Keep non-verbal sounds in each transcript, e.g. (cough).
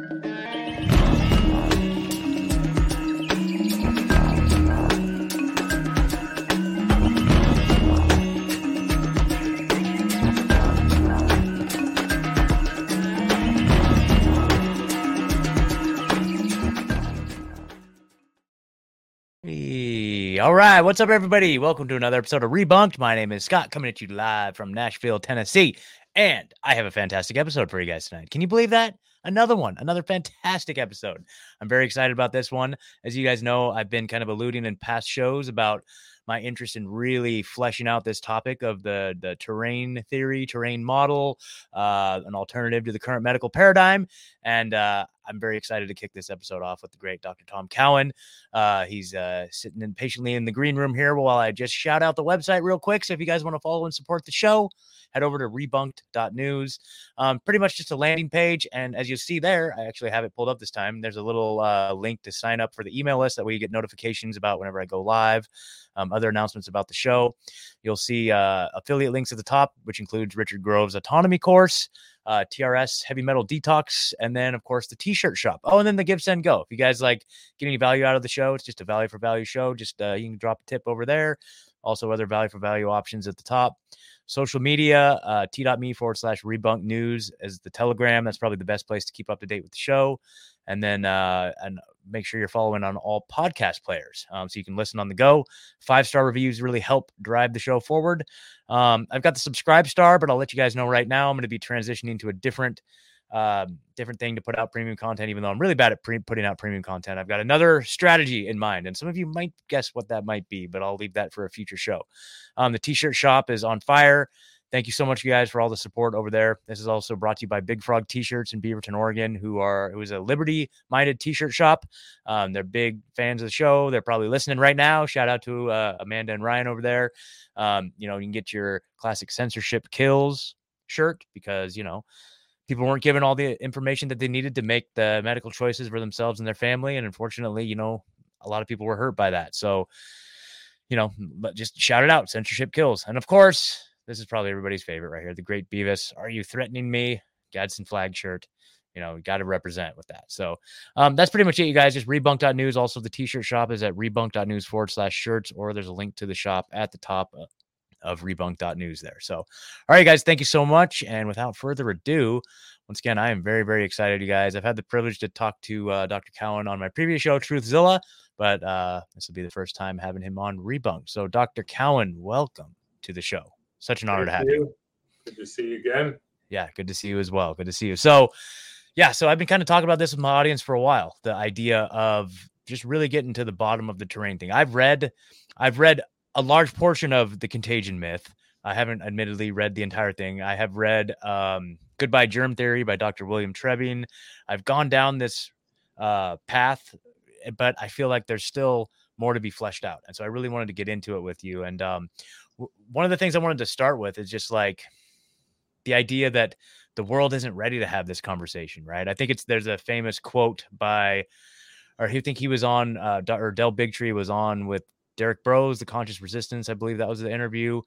All right, what's up, everybody? Welcome to another episode of Rebunked. My name is Scott, coming at you live from Nashville, Tennessee, and I have a fantastic episode for you guys tonight. Can you believe that? Another one, another fantastic episode. I'm very excited about this one. As you guys know, I've been kind of alluding in past shows about my interest in really fleshing out this topic of the the terrain theory, terrain model, uh, an alternative to the current medical paradigm. And uh, I'm very excited to kick this episode off with the great Dr. Tom Cowan. Uh, he's uh, sitting in patiently in the green room here while I just shout out the website real quick. So if you guys want to follow and support the show, head over to rebunked.news. Um, pretty much just a landing page. And as you see there, I actually have it pulled up this time. There's a little uh, link to sign up for the email list that way you get notifications about whenever I go live um, other announcements about the show. You'll see uh, affiliate links at the top, which includes Richard Grove's autonomy course, uh, TRS heavy metal detox, and then of course the t-shirt shop. Oh, and then the give send go. If you guys like get any value out of the show, it's just a value for value show. Just uh, you can drop a tip over there. Also, other value for value options at the top. Social media, uh, t.me forward slash rebunk news as the Telegram. That's probably the best place to keep up to date with the show. And then, uh, and make sure you're following on all podcast players um, so you can listen on the go. Five star reviews really help drive the show forward. Um, I've got the subscribe star, but I'll let you guys know right now. I'm going to be transitioning to a different. Uh, different thing to put out premium content, even though I'm really bad at pre- putting out premium content. I've got another strategy in mind, and some of you might guess what that might be, but I'll leave that for a future show. Um, the t shirt shop is on fire. Thank you so much, you guys, for all the support over there. This is also brought to you by Big Frog T-shirts in Beaverton, Oregon, who are who is a liberty-minded T-shirt shop. Um, they're big fans of the show. They're probably listening right now. Shout out to uh, Amanda and Ryan over there. Um, you know, you can get your classic censorship kills shirt because you know people weren't given all the information that they needed to make the medical choices for themselves and their family, and unfortunately, you know, a lot of people were hurt by that. So, you know, but just shout it out: censorship kills, and of course this is probably everybody's favorite right here. The Great Beavis. Are you threatening me? Gadsden flag shirt. You know, got to represent with that. So um, that's pretty much it, you guys. Just rebunked.news. Also, the t shirt shop is at rebunked.news forward slash shirts, or there's a link to the shop at the top uh, of rebunked.news there. So, all right, guys, thank you so much. And without further ado, once again, I am very, very excited, you guys. I've had the privilege to talk to uh, Dr. Cowan on my previous show, Truthzilla, but uh, this will be the first time having him on Rebunked. So, Dr. Cowan, welcome to the show. Such an honor Thank to have you. you. Good to see you again. Yeah, good to see you as well. Good to see you. So, yeah, so I've been kind of talking about this with my audience for a while. The idea of just really getting to the bottom of the terrain thing. I've read, I've read a large portion of the contagion myth. I haven't admittedly read the entire thing. I have read um, Goodbye Germ Theory by Dr. William Trebing. I've gone down this uh, path, but I feel like there's still more to be fleshed out. And so I really wanted to get into it with you. And um, one of the things I wanted to start with is just like the idea that the world isn't ready to have this conversation, right? I think it's there's a famous quote by, or I think he was on, uh, or Del Bigtree was on with Derrick Broze, the Conscious Resistance. I believe that was the interview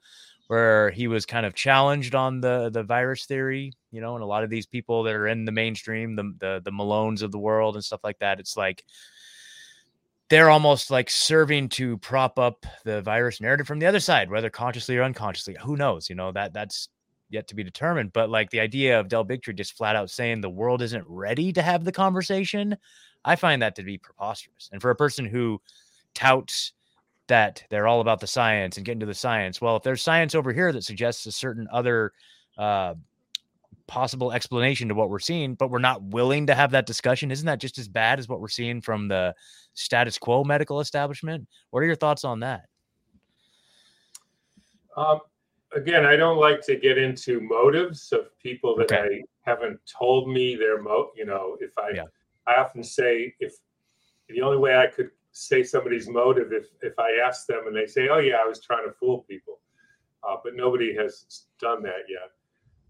where he was kind of challenged on the the virus theory, you know, and a lot of these people that are in the mainstream, the the, the Malones of the world and stuff like that. It's like they're almost like serving to prop up the virus narrative from the other side, whether consciously or unconsciously. Who knows? You know, that that's yet to be determined. But like the idea of Del Bigtree just flat out saying the world isn't ready to have the conversation, I find that to be preposterous. And for a person who touts that they're all about the science and getting to the science, well, if there's science over here that suggests a certain other uh, possible explanation to what we're seeing, but we're not willing to have that discussion. Isn't that just as bad as what we're seeing from the status quo medical establishment? What are your thoughts on that? Um, again, I don't like to get into motives of people that okay. I haven't told me their mo. You know, if I, yeah. I often say if the only way I could say somebody's motive if if I ask them and they say, "Oh yeah, I was trying to fool people," uh, but nobody has done that yet.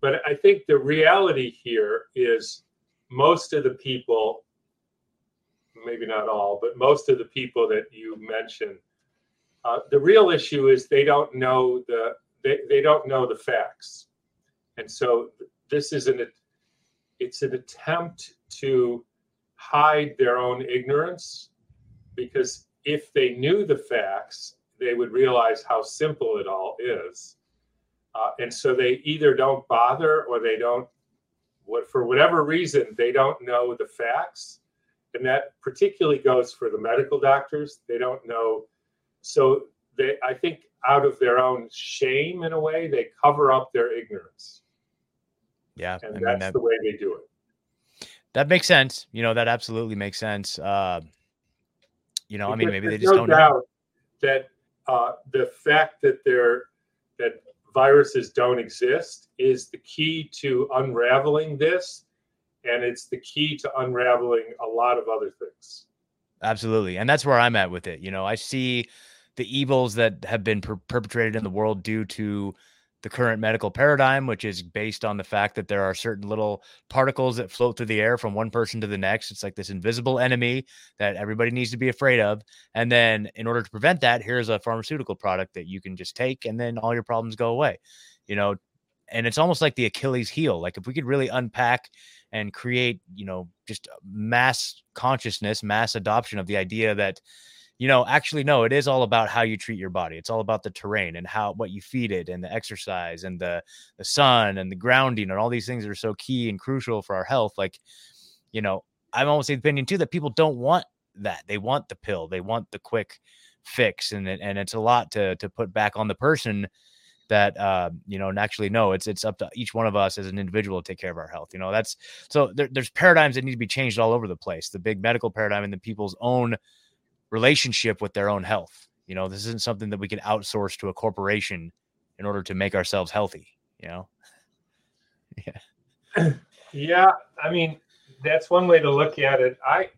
But I think the reality here is most of the people, maybe not all, but most of the people that you mentioned, uh, the real issue is they don't know the they, they don't know the facts, and so this is an it's an attempt to hide their own ignorance because if they knew the facts, they would realize how simple it all is. Uh, and so they either don't bother or they don't, what for whatever reason, they don't know the facts. And that particularly goes for the medical doctors. They don't know. So they, I think, out of their own shame, in a way, they cover up their ignorance. Yeah, and I mean, that's that, the way they do it. That makes sense. You know, that absolutely makes sense. Uh, you know, I mean, maybe they just no don't doubt know that uh, the fact that they're that viruses don't exist is the key to unraveling this, and it's the key to unraveling a lot of other things. Absolutely, and that's where I'm at with it. You know, I see the evils that have been per- perpetrated in the world due to the current medical paradigm, which is based on the fact that there are certain little particles that float through the air from one person to the next. It's like this invisible enemy that everybody needs to be afraid of. And then, in order to prevent that, here's a pharmaceutical product that you can just take, and then all your problems go away. You know, and it's almost like the Achilles heel. Like, if we could really unpack and create, you know, just mass consciousness, mass adoption of the idea that you know, actually, no, it is all about how you treat your body. It's all about the terrain and how what you feed it and the exercise and the the sun and the grounding and all these things are so key and crucial for our health. Like, you know, I'm almost the opinion too that people don't want that. They want the pill. They want the quick fix, and and it's a lot to to put back on the person that uh, you know and actually no it's it's up to each one of us as an individual to take care of our health you know that's so there, there's paradigms that need to be changed all over the place the big medical paradigm and the people's own relationship with their own health. You know, this isn't something that we can outsource to a corporation in order to make ourselves healthy, you know? yeah. (clears throat) Yeah. I mean, that's one way to look at it. I,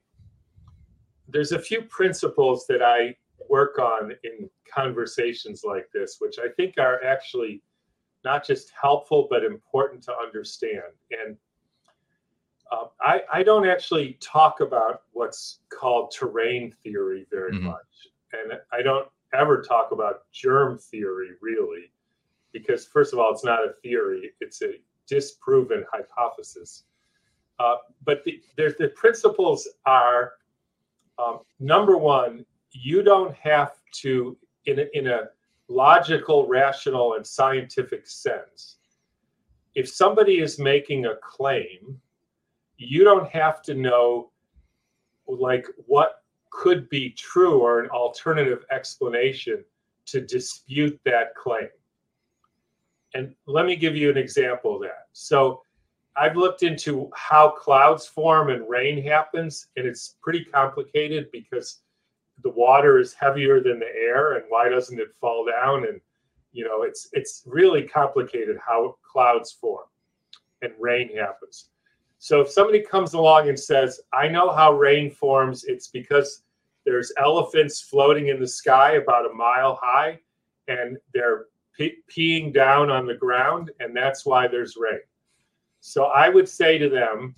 there's a few principles that I work on in conversations like this, which I think are actually not just helpful, but important to understand. And uh, I, I don't actually talk about what's called terrain theory very mm-hmm. much. And I don't ever talk about germ theory really, because first of all, it's not a theory, it's a disproven hypothesis. Uh, but the, the principles are um, number one, you don't have to, in a, in a logical, rational, and scientific sense, if somebody is making a claim, you don't have to know like what could be true or an alternative explanation to dispute that claim. And let me give you an example of that. So I've looked into how clouds form and rain happens, and it's pretty complicated because the water is heavier than the air, and why doesn't it fall down? And you know, it's it's really complicated how clouds form and rain happens. So if somebody comes along and says, I know how rain forms, it's because there's elephants floating in the sky about a mile high and they're pe- peeing down on the ground, and that's why there's rain. So I would say to them,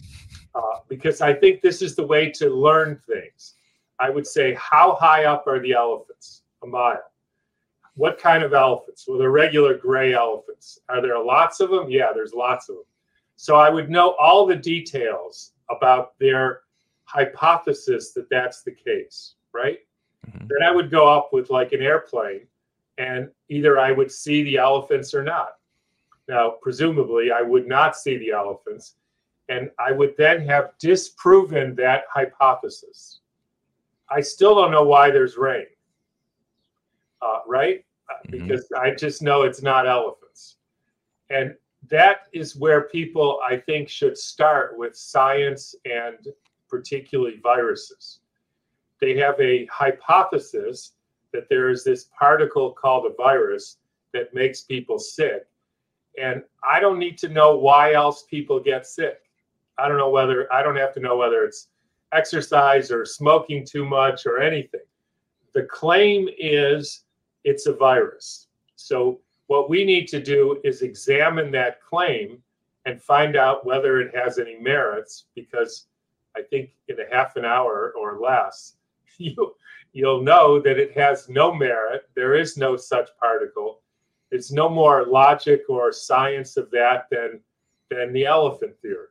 uh, because I think this is the way to learn things, I would say, How high up are the elephants? A mile. What kind of elephants? Well, they're regular gray elephants. Are there lots of them? Yeah, there's lots of them. So I would know all the details about their hypothesis that that's the case, right? Mm-hmm. Then I would go up with like an airplane and either I would see the elephants or not. Now, presumably, I would not see the elephants, and I would then have disproven that hypothesis. I still don't know why there's rain, uh, right? Mm-hmm. Because I just know it's not elephants. And that is where people, I think, should start with science and particularly viruses. They have a hypothesis that there is this particle called a virus that makes people sick. And I don't need to know why else people get sick. I don't know whether, I don't have to know whether it's exercise or smoking too much or anything. The claim is it's a virus. So what we need to do is examine that claim and find out whether it has any merits because I think in a half an hour or less, (laughs) you, you'll know that it has no merit. There is no such particle. It's no more logic or science of that than, than the elephant theory.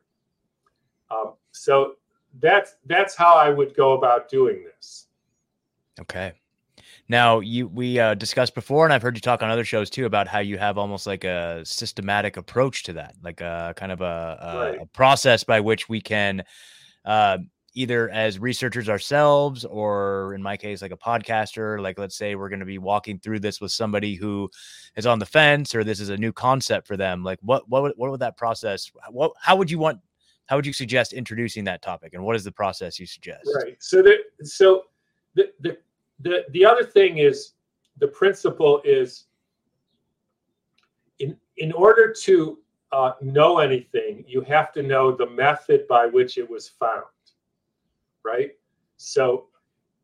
Um, so that's that's how I would go about doing this. Okay. Now you we uh, discussed before, and I've heard you talk on other shows too about how you have almost like a systematic approach to that, like a kind of a, a, right. a process by which we can uh, either as researchers ourselves or in my case like a podcaster like let's say we're going to be walking through this with somebody who is on the fence or this is a new concept for them like what what what would that process what how would you want how would you suggest introducing that topic and what is the process you suggest right so the so the the the, the other thing is the principle is in in order to uh, know anything you have to know the method by which it was found right? So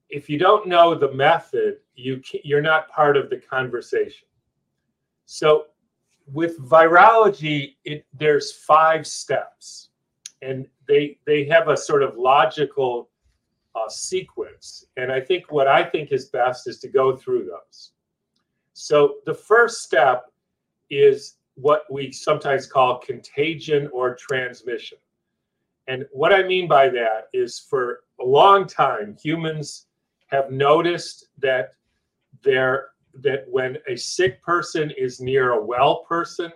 if you don't know the method, you you're not part of the conversation. So with virology, it, there's five steps, and they they have a sort of logical uh, sequence. And I think what I think is best is to go through those. So the first step is what we sometimes call contagion or transmission. And what I mean by that is for a long time, humans have noticed that there that when a sick person is near a well person,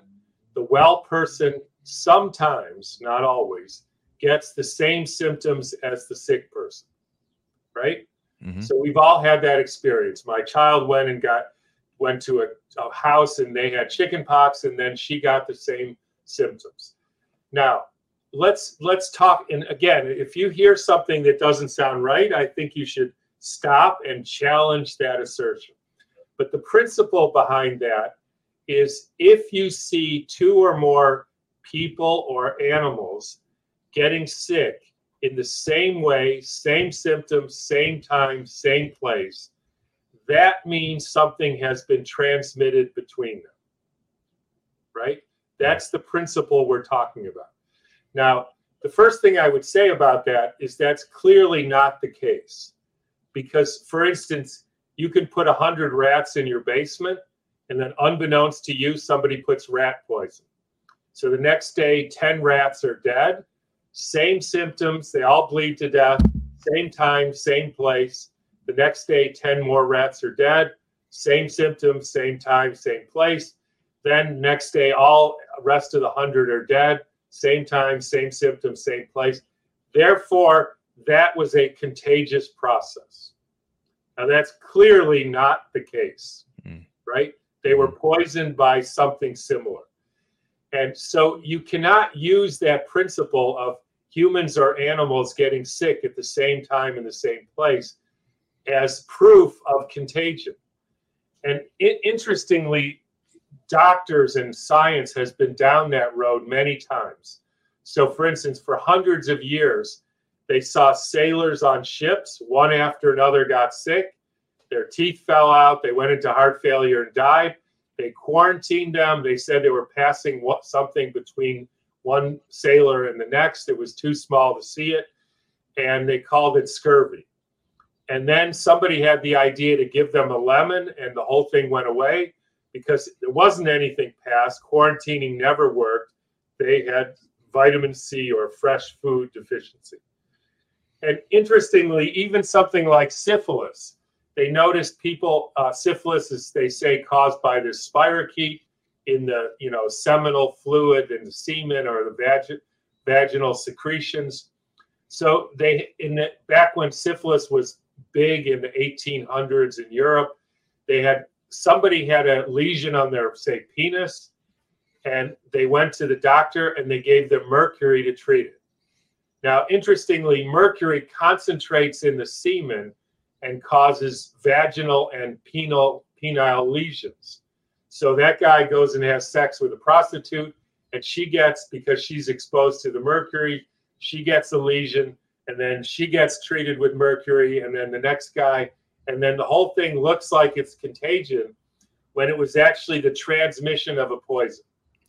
the well person sometimes, not always, gets the same symptoms as the sick person. Right? Mm-hmm. So we've all had that experience. My child went and got went to a, a house and they had chicken pox and then she got the same symptoms. Now, let's let's talk and again if you hear something that doesn't sound right i think you should stop and challenge that assertion but the principle behind that is if you see two or more people or animals getting sick in the same way same symptoms same time same place that means something has been transmitted between them right that's the principle we're talking about now, the first thing I would say about that is that's clearly not the case. Because, for instance, you can put 100 rats in your basement, and then unbeknownst to you, somebody puts rat poison. So the next day, 10 rats are dead, same symptoms, they all bleed to death, same time, same place. The next day, 10 more rats are dead, same symptoms, same time, same place. Then next day, all rest of the 100 are dead same time, same symptoms, same place. Therefore, that was a contagious process. Now, that's clearly not the case, mm. right? They were poisoned by something similar. And so you cannot use that principle of humans or animals getting sick at the same time in the same place as proof of contagion. And it, interestingly, doctors and science has been down that road many times. So, for instance, for hundreds of years, they saw sailors on ships, one after another got sick. Their teeth fell out. They went into heart failure and died. They quarantined them. They said they were passing what, something between one sailor and the next. It was too small to see it. And they called it scurvy. And then somebody had the idea to give them a lemon, and the whole thing went away because there wasn't anything passed. Quarantining never worked. They had vitamin C or fresh food deficiency. And interestingly, even something like syphilis, they noticed people, uh, syphilis is, they say, caused by this spirochete in the, you know, seminal fluid in the semen or the vag- vaginal secretions. So they, in the, back when syphilis was big in the 1800s in Europe, they had somebody had a lesion on their say penis and they went to the doctor and they gave them mercury to treat it now interestingly mercury concentrates in the semen and causes vaginal and penile penile lesions so that guy goes and has sex with a prostitute and she gets because she's exposed to the mercury she gets a lesion and then she gets treated with mercury and then the next guy and then the whole thing looks like it's contagion when it was actually the transmission of a poison.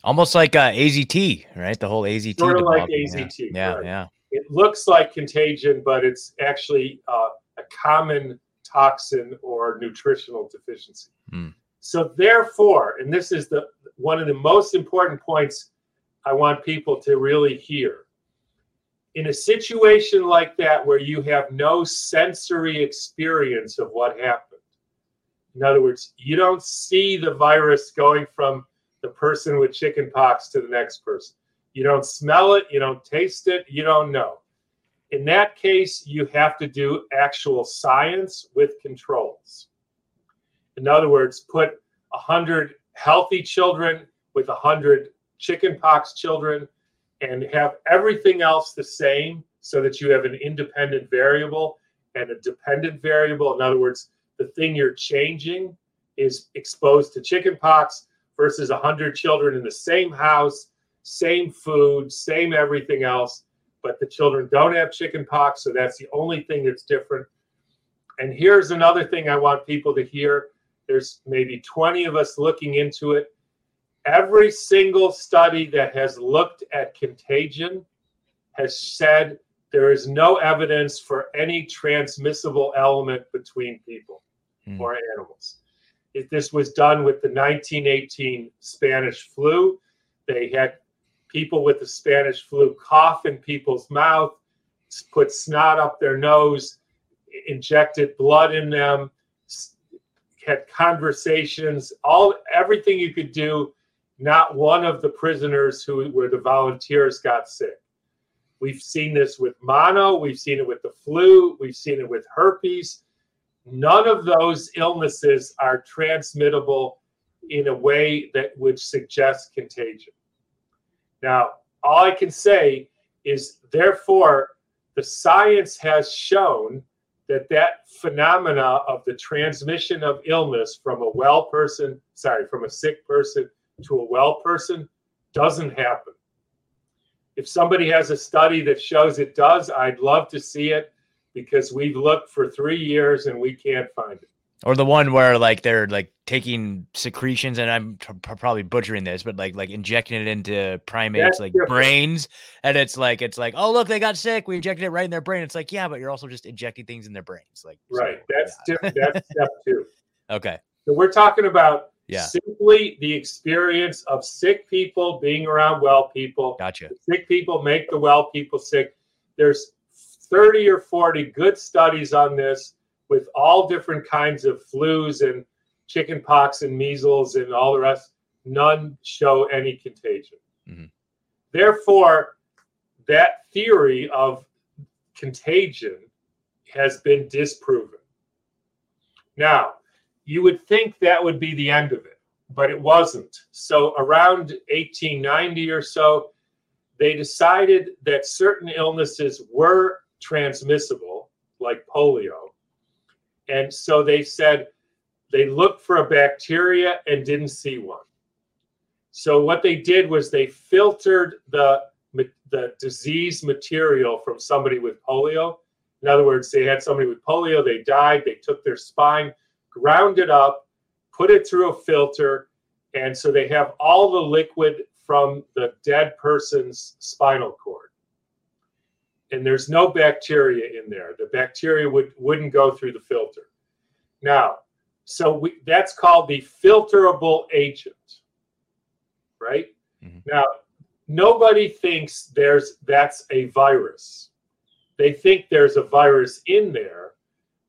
Almost like uh, AZT, right? The whole AZT. Sort of like AZT. Yeah, right. yeah. It looks like contagion, but it's actually uh, a common toxin or nutritional deficiency. Mm. So therefore, and this is the one of the most important points I want people to really hear. In a situation like that where you have no sensory experience of what happened, in other words, you don't see the virus going from the person with chickenpox to the next person. You don't smell it, you don't taste it, you don't know. In that case, you have to do actual science with controls. In other words, put 100 healthy children with 100 chickenpox children and have everything else the same so that you have an independent variable and a dependent variable. In other words, the thing you're changing is exposed to chickenpox versus 100 children in the same house, same food, same everything else, but the children don't have chickenpox, so that's the only thing that's different. And here's another thing I want people to hear. There's maybe 20 of us looking into it. Every single study that has looked at contagion has said there is no evidence for any transmissible element between people mm. or animals. If this was done with the 1918 Spanish flu, they had people with the Spanish flu cough in people's mouth, put snot up their nose, injected blood in them, had conversations, all everything you could do. Not one of the prisoners who were the volunteers got sick. We've seen this with mono, we've seen it with the flu, we've seen it with herpes. None of those illnesses are transmittable in a way that would suggest contagion. Now, all I can say is, therefore, the science has shown that that phenomena of the transmission of illness from a well person, sorry, from a sick person to a well person doesn't happen. If somebody has a study that shows it does, I'd love to see it because we've looked for three years and we can't find it. Or the one where like they're like taking secretions, and I'm t- probably butchering this, but like like injecting it into primates That's like different. brains, and it's like it's like oh look they got sick, we injected it right in their brain. It's like yeah, but you're also just injecting things in their brains, like right. So, that's yeah. different. That's (laughs) step two. Okay. So we're talking about yeah. simply the experience of sick people being around well people. Gotcha. The sick people make the well people sick. There's 30 or 40 good studies on this with all different kinds of flus and chicken pox and measles and all the rest. None show any contagion. Mm-hmm. Therefore, that theory of contagion has been disproven. Now, you would think that would be the end of it, but it wasn't. So, around 1890 or so, they decided that certain illnesses were transmissible, like polio. And so they said they looked for a bacteria and didn't see one. So what they did was they filtered the the disease material from somebody with polio. In other words, they had somebody with polio, they died, they took their spine, ground it up, put it through a filter, and so they have all the liquid from the dead person's spinal cord and there's no bacteria in there. The bacteria would wouldn't go through the filter. Now, so we, that's called the filterable agent, right? Mm-hmm. Now, nobody thinks there's that's a virus. They think there's a virus in there,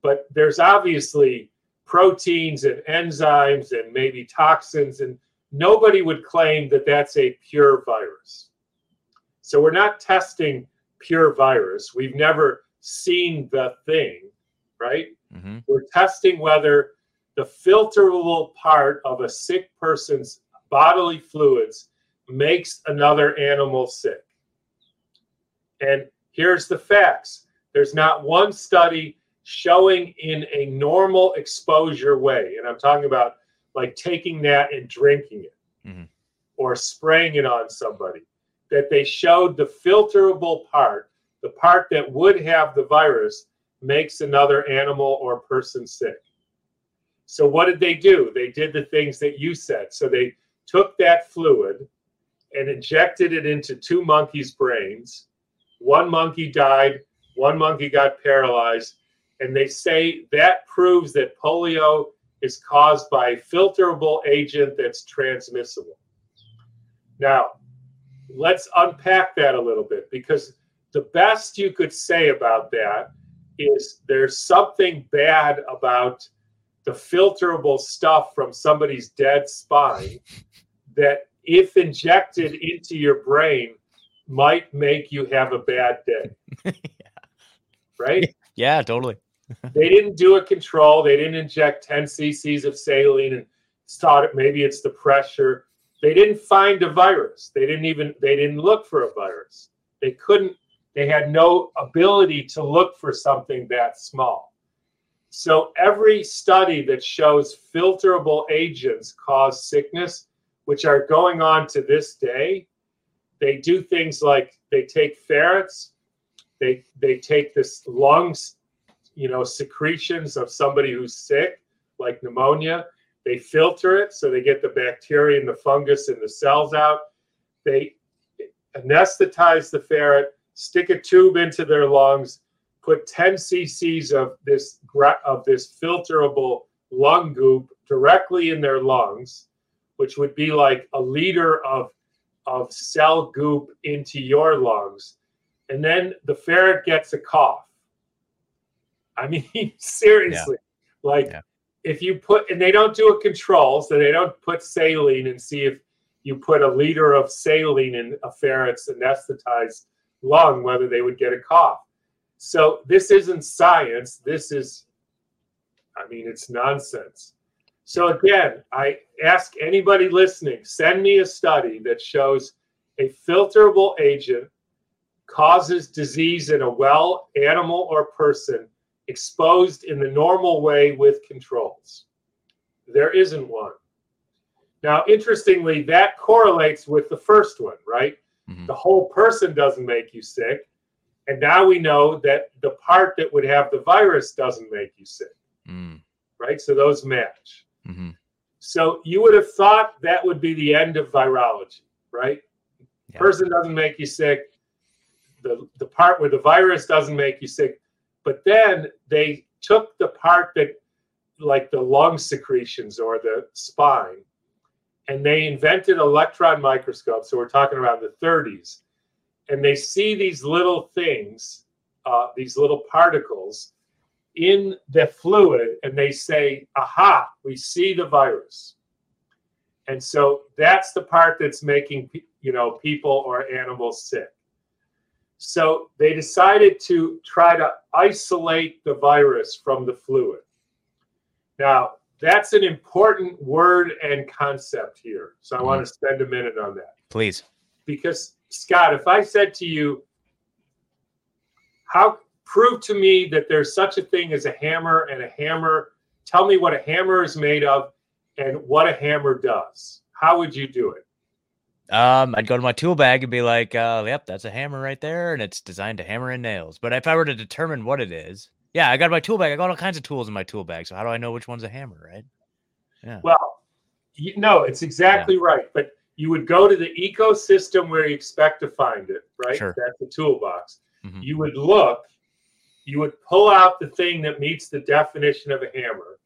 but there's obviously proteins and enzymes and maybe toxins and nobody would claim that that's a pure virus. So we're not testing pure virus. We've never seen the thing, right? Mm-hmm. We're testing whether the filterable part of a sick person's bodily fluids makes another animal sick. And here's the facts there's not one study showing in a normal exposure way, and I'm talking about like taking that and drinking it mm-hmm. or spraying it on somebody that they showed the filterable part, the part that would have the virus, makes another animal or person sick. So, what did they do? They did the things that you said. So, they took that fluid and injected it into two monkeys' brains. One monkey died, one monkey got paralyzed. And they say that proves that polio is caused by a filterable agent that's transmissible. Now, let's unpack that a little bit because the best you could say about that is there's something bad about the filterable stuff from somebody's dead spine that if injected into your brain might make you have a bad day. (laughs) Yeah. right? Yeah totally. (laughs) They didn't do a control. They didn't inject 10 cc's of saline and thought it. Maybe it's the pressure they didn't find a virus. They didn't even they didn't look for a virus. They couldn't they had no ability to look for something that small. So every study that shows filterable agents cause sickness which are going on to this day they do things like they take ferrets they they take this lungs you know secretions of somebody who's sick like pneumonia they filter it so they get the bacteria and the fungus and the cells out. They anesthetize the ferret, stick a tube into their lungs, put 10 cc's of this of this filterable lung goop directly in their lungs, which would be like a liter of of cell goop into your lungs. And then the ferret gets a cough. I mean, (laughs) seriously, yeah. like yeah if you put and they don't do a control, so they don't put saline and see if you put a liter of saline in a ferret's anesthetized lung, whether they would get a cough. So this isn't science. This is, I mean, it's nonsense. So again, I ask anybody listening, send me a study that shows a filterable agent causes disease in a well animal or person exposed in the normal way with controls. There isn't one. Now, interestingly, that correlates with the first one, right? Mm-hmm. The whole person doesn't make you sick. And now we know that the part that would have the virus doesn't make you sick, mm. right? So those match. Mm-hmm. So you would have thought that would be the end of virology, right? Yeah. Person doesn't make you sick. The, the part where the virus doesn't make you sick, but then they took the part that, like the lung secretions or the spine, and they invented electron microscopes. So we're talking about the 30s. And they see these little things, uh, these little particles in the fluid, and they say, aha, we see the virus. And so that's the part that's making you know people or animals sick. So they decided to try to isolate the virus from the fluid. Now, that's an important word and concept here. So I mm-hmm. want to spend a minute on that. Please. Because, Scott, if I said to you, how prove to me that there's such a thing as a hammer and a hammer, tell me what a hammer is made of and what a hammer does, how would you do it? Um, I'd go to my tool bag and be like, uh, "Yep, that's a hammer right there, and it's designed to hammer in nails." But if I were to determine what it is, yeah, I got my tool bag. I got all kinds of tools in my tool bag. So how do I know which one's a hammer, right? Yeah. Well, you, no, it's exactly yeah. right. But you would go to the ecosystem where you expect to find it, right? Sure. That's the toolbox. Mm-hmm. You would look. You would pull out the thing that meets the definition of a hammer,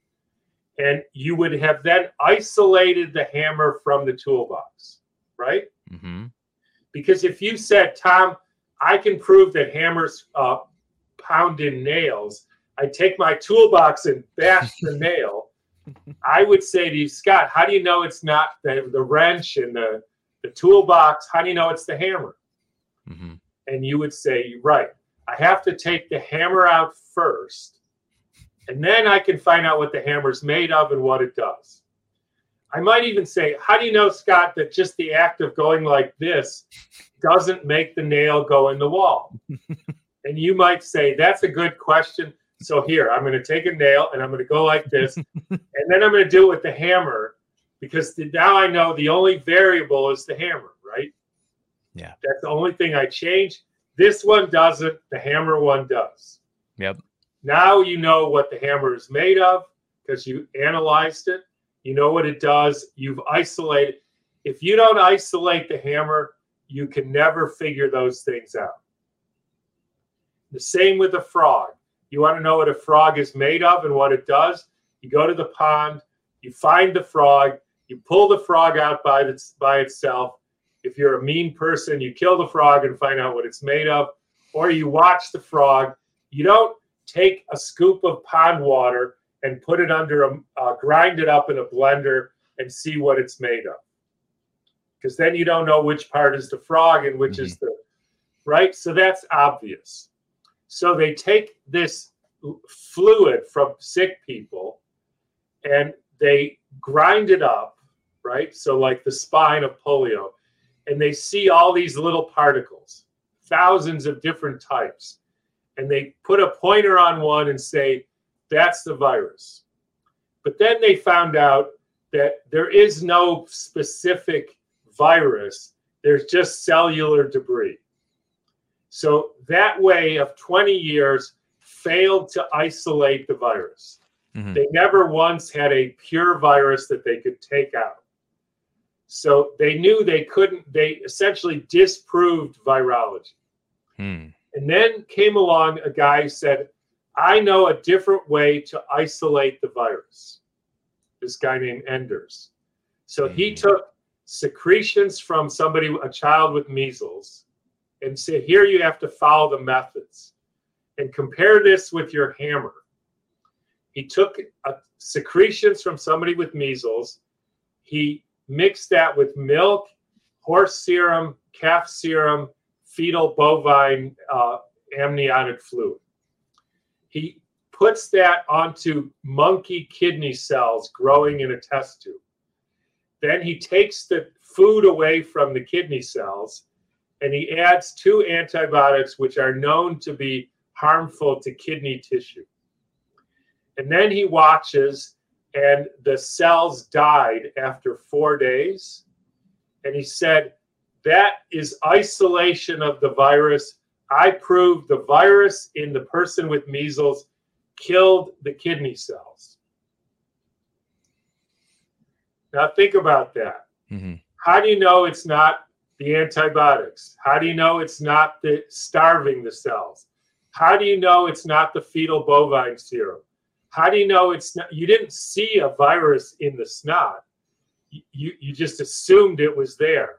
and you would have then isolated the hammer from the toolbox right? Mm-hmm. Because if you said, Tom, I can prove that hammers uh, pound in nails, I take my toolbox and bash the (laughs) nail. I would say to you, Scott, how do you know it's not the, the wrench and the, the toolbox? How do you know it's the hammer? Mm-hmm. And you would say, right, I have to take the hammer out first, and then I can find out what the hammer's made of and what it does. I might even say, how do you know, Scott, that just the act of going like this doesn't make the nail go in the wall? (laughs) and you might say, that's a good question. So here, I'm going to take a nail and I'm going to go like this. (laughs) and then I'm going to do it with the hammer because now I know the only variable is the hammer, right? Yeah. That's the only thing I change. This one doesn't, the hammer one does. Yep. Now you know what the hammer is made of because you analyzed it you know what it does. You've isolated. If you don't isolate the hammer, you can never figure those things out. The same with a frog. You want to know what a frog is made of and what it does? You go to the pond, you find the frog, you pull the frog out by, the, by itself. If you're a mean person, you kill the frog and find out what it's made of. or you watch the frog. You don't take a scoop of pond water and put it under a uh, grind it up in a blender and see what it's made of. Because then you don't know which part is the frog and which mm-hmm. is the right? So that's obvious. So they take this fluid from sick people and they grind it up right? So like the spine of polio and they see all these little particles thousands of different types and they put a pointer on one and say that's the virus. But then they found out that there is no specific virus, there's just cellular debris. So that way of 20 years failed to isolate the virus. Mm-hmm. They never once had a pure virus that they could take out. So they knew they couldn't, they essentially disproved virology. Hmm. And then came along a guy who said, I know a different way to isolate the virus. This guy named Enders. So mm-hmm. he took secretions from somebody, a child with measles, and said, Here you have to follow the methods and compare this with your hammer. He took secretions from somebody with measles, he mixed that with milk, horse serum, calf serum, fetal bovine uh, amniotic fluid. He puts that onto monkey kidney cells growing in a test tube. Then he takes the food away from the kidney cells and he adds two antibiotics which are known to be harmful to kidney tissue. And then he watches, and the cells died after four days. And he said, That is isolation of the virus I proved the virus in the person with measles killed the kidney cells. Now, think about that. Mm-hmm. How do you know it's not the antibiotics? How do you know it's not the starving the cells? How do you know it's not the fetal bovine serum? How do you know it's not? You didn't see a virus in the snot. You, you just assumed it was there.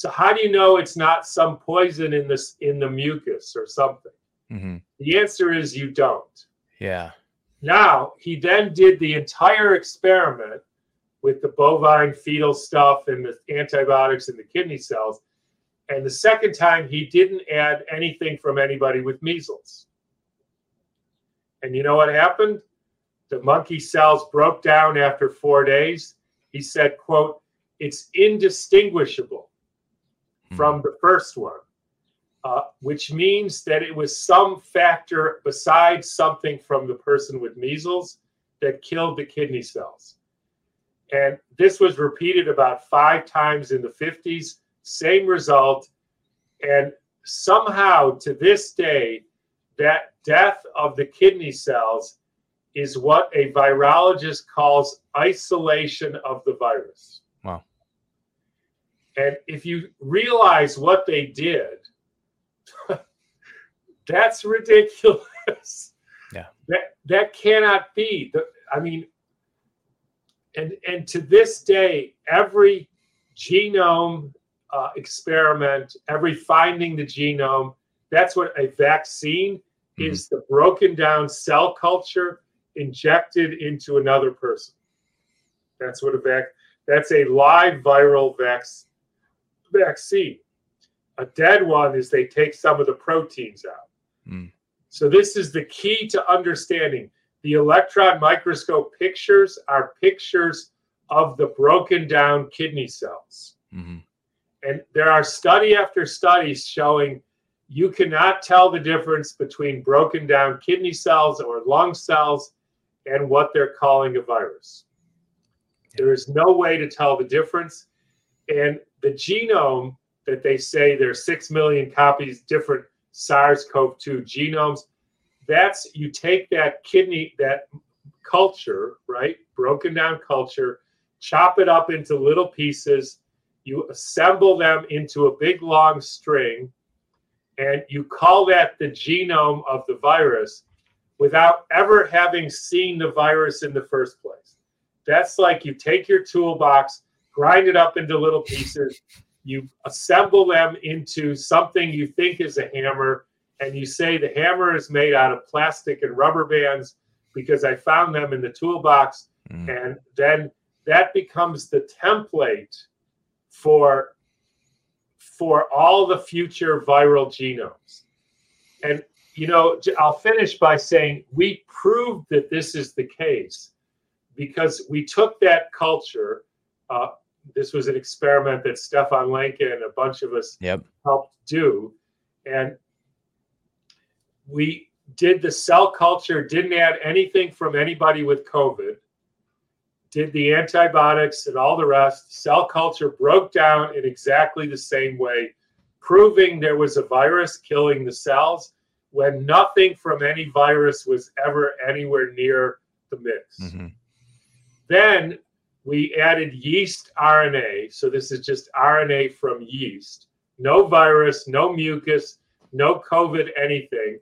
So how do you know it's not some poison in this in the mucus or something? Mm-hmm. The answer is you don't. Yeah. Now he then did the entire experiment with the bovine fetal stuff and the antibiotics and the kidney cells. And the second time he didn't add anything from anybody with measles. And you know what happened? The monkey cells broke down after four days. He said, quote, it's indistinguishable from the first one, uh, which means that it was some factor besides something from the person with measles that killed the kidney cells. And this was repeated about five times in the 50s, same result. And somehow to this day, that death of the kidney cells is what a virologist calls isolation of the virus. And if you realize what they did, (laughs) that's ridiculous. Yeah. That that cannot be. The, I mean, and and to this day, every genome uh, experiment, every finding the genome, that's what a vaccine mm-hmm. is the broken down cell culture injected into another person. That's what a vac that's a live viral vaccine vaccine. A dead one is they take some of the proteins out. Mm. So this is the key to understanding. The electron microscope pictures are pictures of the broken down kidney cells. Mm-hmm. And there are study after study showing you cannot tell the difference between broken down kidney cells or lung cells and what they're calling a virus. There is no way to tell the difference. And the genome that they say there's 6 million copies different SARS-CoV-2 genomes that's you take that kidney that culture right broken down culture chop it up into little pieces you assemble them into a big long string and you call that the genome of the virus without ever having seen the virus in the first place. That's like you take your toolbox grind it up into little pieces. You assemble them into something you think is a hammer, and you say the hammer is made out of plastic and rubber bands because I found them in the toolbox, mm. and then that becomes the template for for all the future viral genomes. And you know, I'll finish by saying we proved that this is the case because we took that culture. Uh, this was an experiment that Stefan Lanka and a bunch of us yep. helped do, and we did the cell culture, didn't add anything from anybody with COVID, did the antibiotics and all the rest. Cell culture broke down in exactly the same way, proving there was a virus killing the cells when nothing from any virus was ever anywhere near the mix. Mm-hmm. Then we added yeast RNA. So this is just RNA from yeast. No virus, no mucus, no COVID anything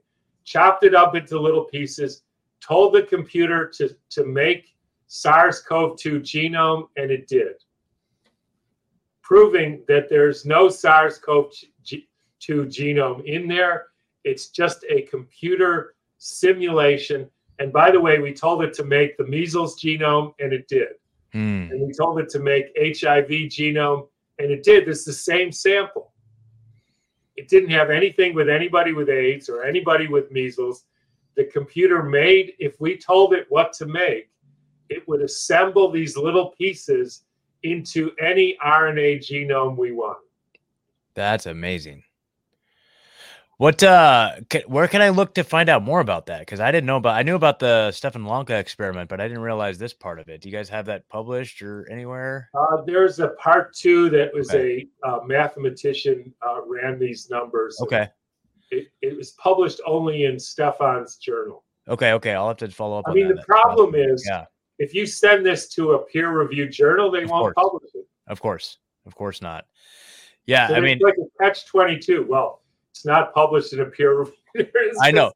chopped it up into little pieces, told the computer to, to make SARS CoV 2 genome, and it did, proving that there's no SARS CoV 2 genome in there. It's just a computer simulation. And by the way, we told it to make the measles genome, and it did. Mm. And we told it to make HIV genome, and it did. It's the same sample. It didn't have anything with anybody with AIDS or anybody with measles. The computer made, if we told it what to make, it would assemble these little pieces into any RNA genome we want. That's amazing. What uh where can I look to find out more about that? Because I didn't know about I knew about the Stefan Lanka experiment, but I didn't realize this part of it. Do you guys have that published or anywhere? Uh, there's a part two that was okay. a uh, mathematician uh, ran these numbers. Okay. It, it was published only in Stefan's journal. Okay, okay. I'll have to follow up. I mean, the problem is yeah. if you send this to a peer reviewed journal, they of won't course. publish it. Of course. Of course not. Yeah, so I mean like a catch twenty two. Well, it's not published in a peer (laughs) review. I know.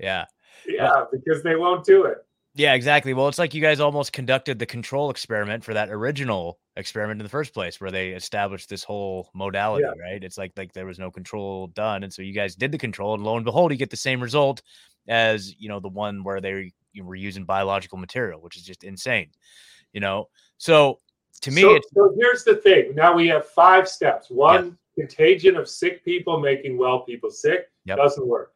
Yeah. Yeah, because they won't do it. Yeah, exactly. Well, it's like you guys almost conducted the control experiment for that original experiment in the first place, where they established this whole modality, yeah. right? It's like like there was no control done, and so you guys did the control, and lo and behold, you get the same result as you know the one where they were using biological material, which is just insane, you know. So to me, so, so here's the thing. Now we have five steps. One, contagion of sick people making well people sick yep. doesn't work.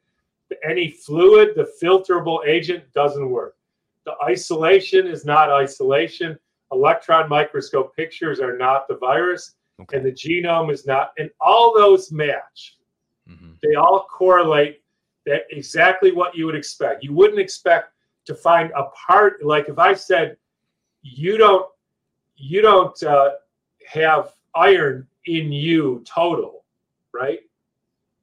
Any fluid, the filterable agent doesn't work. The isolation is not isolation. Electron microscope pictures are not the virus, okay. and the genome is not. And all those match. Mm-hmm. They all correlate. That exactly what you would expect. You wouldn't expect to find a part like if I said you don't you don't uh, have iron in you total, right?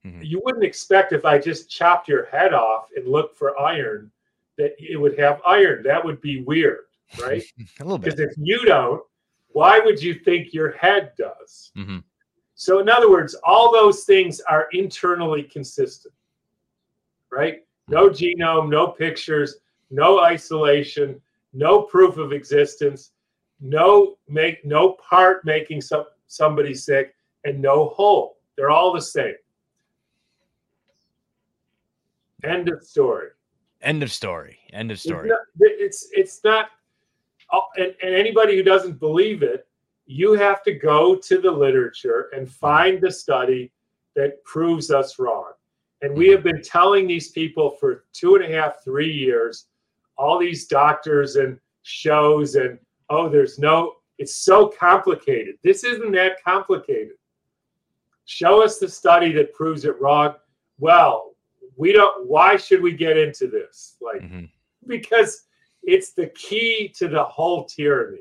Mm-hmm. You wouldn't expect if I just chopped your head off and looked for iron that it would have iron. That would be weird, right? (laughs) A little bit. Because if you don't, why would you think your head does? Mm-hmm. So, in other words, all those things are internally consistent, right? No mm-hmm. genome, no pictures, no isolation, no proof of existence, no make no part making some somebody sick, and no whole. They're all the same. End of story. End of story. End of story. It's not, it's, it's not uh, and, and anybody who doesn't believe it, you have to go to the literature and find the study that proves us wrong. And we have been telling these people for two and a half, three years, all these doctors and shows, and oh, there's no it's so complicated. This isn't that complicated. Show us the study that proves it wrong. Well, we don't. Why should we get into this? Like, mm-hmm. because it's the key to the whole tyranny.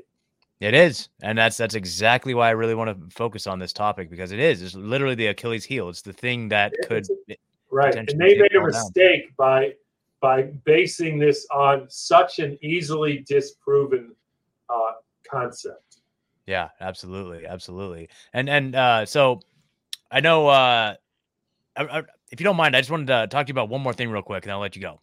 It is, and that's that's exactly why I really want to focus on this topic because it is. It's literally the Achilles heel. It's the thing that could right. And they made a mistake down. by by basing this on such an easily disproven uh, concept. Yeah, absolutely, absolutely. And and uh, so I know uh, I, I, if you don't mind, I just wanted to talk to you about one more thing real quick, and I'll let you go.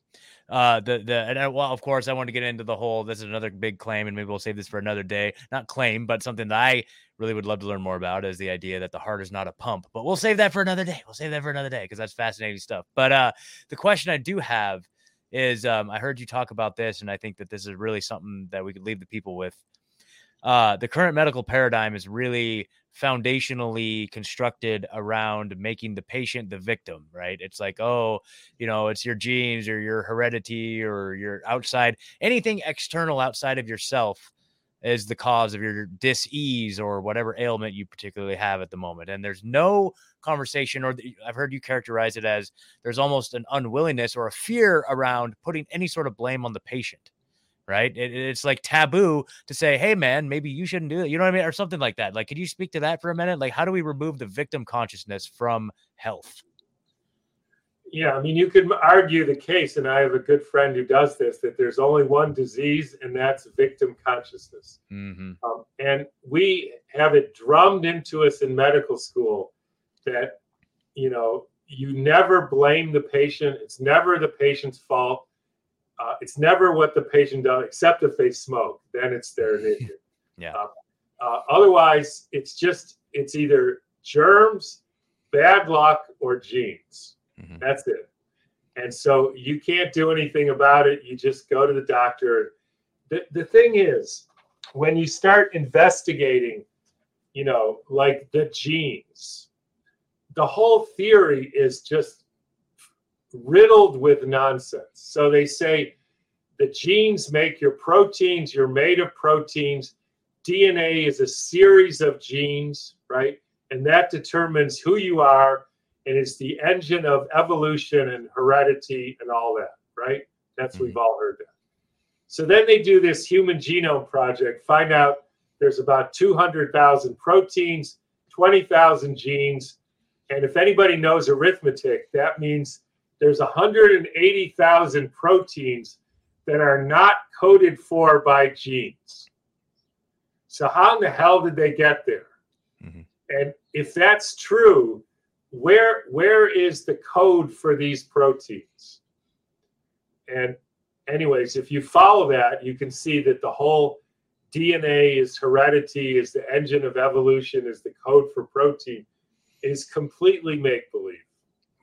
uh the the and I, well of course i want to get into the whole this is another big claim and maybe we'll save this for another day not claim but something that i really would love to learn more about is the idea that the heart is not a pump but we'll save that for another day we'll save that for another day because that's fascinating stuff but uh the question i do have is um i heard you talk about this and i think that this is really something that we could leave the people with uh the current medical paradigm is really foundationally constructed around making the patient the victim, right? It's like, oh, you know, it's your genes or your heredity or your outside, anything external outside of yourself is the cause of your dis-ease or whatever ailment you particularly have at the moment. And there's no conversation, or I've heard you characterize it as there's almost an unwillingness or a fear around putting any sort of blame on the patient right? It, it's like taboo to say, "Hey, man, maybe you shouldn't do it." You know what I mean, or something like that. Like, could you speak to that for a minute? Like, how do we remove the victim consciousness from health? Yeah, I mean, you could argue the case, and I have a good friend who does this that there's only one disease, and that's victim consciousness. Mm-hmm. Um, and we have it drummed into us in medical school that, you know, you never blame the patient, it's never the patient's fault uh, it's never what the patient does, except if they smoke. Then it's their (laughs) issue. yeah. Uh, uh, otherwise, it's just it's either germs, bad luck, or genes. Mm-hmm. That's it. And so you can't do anything about it. You just go to the doctor. The, the thing is, when you start investigating, you know, like the genes, the whole theory is just riddled with nonsense. So they say the genes make your proteins, you're made of proteins. DNA is a series of genes, right? And that determines who you are and is the engine of evolution and heredity and all that, right? That's mm-hmm. we've all heard that. So then they do this human genome project, find out there's about 200,000 proteins, 20,000 genes. And if anybody knows arithmetic, that means there's 180,000 proteins that are not coded for by genes. So how in the hell did they get there? Mm-hmm. And if that's true, where where is the code for these proteins? And anyways, if you follow that, you can see that the whole DNA is heredity, is the engine of evolution, is the code for protein, is completely make believe.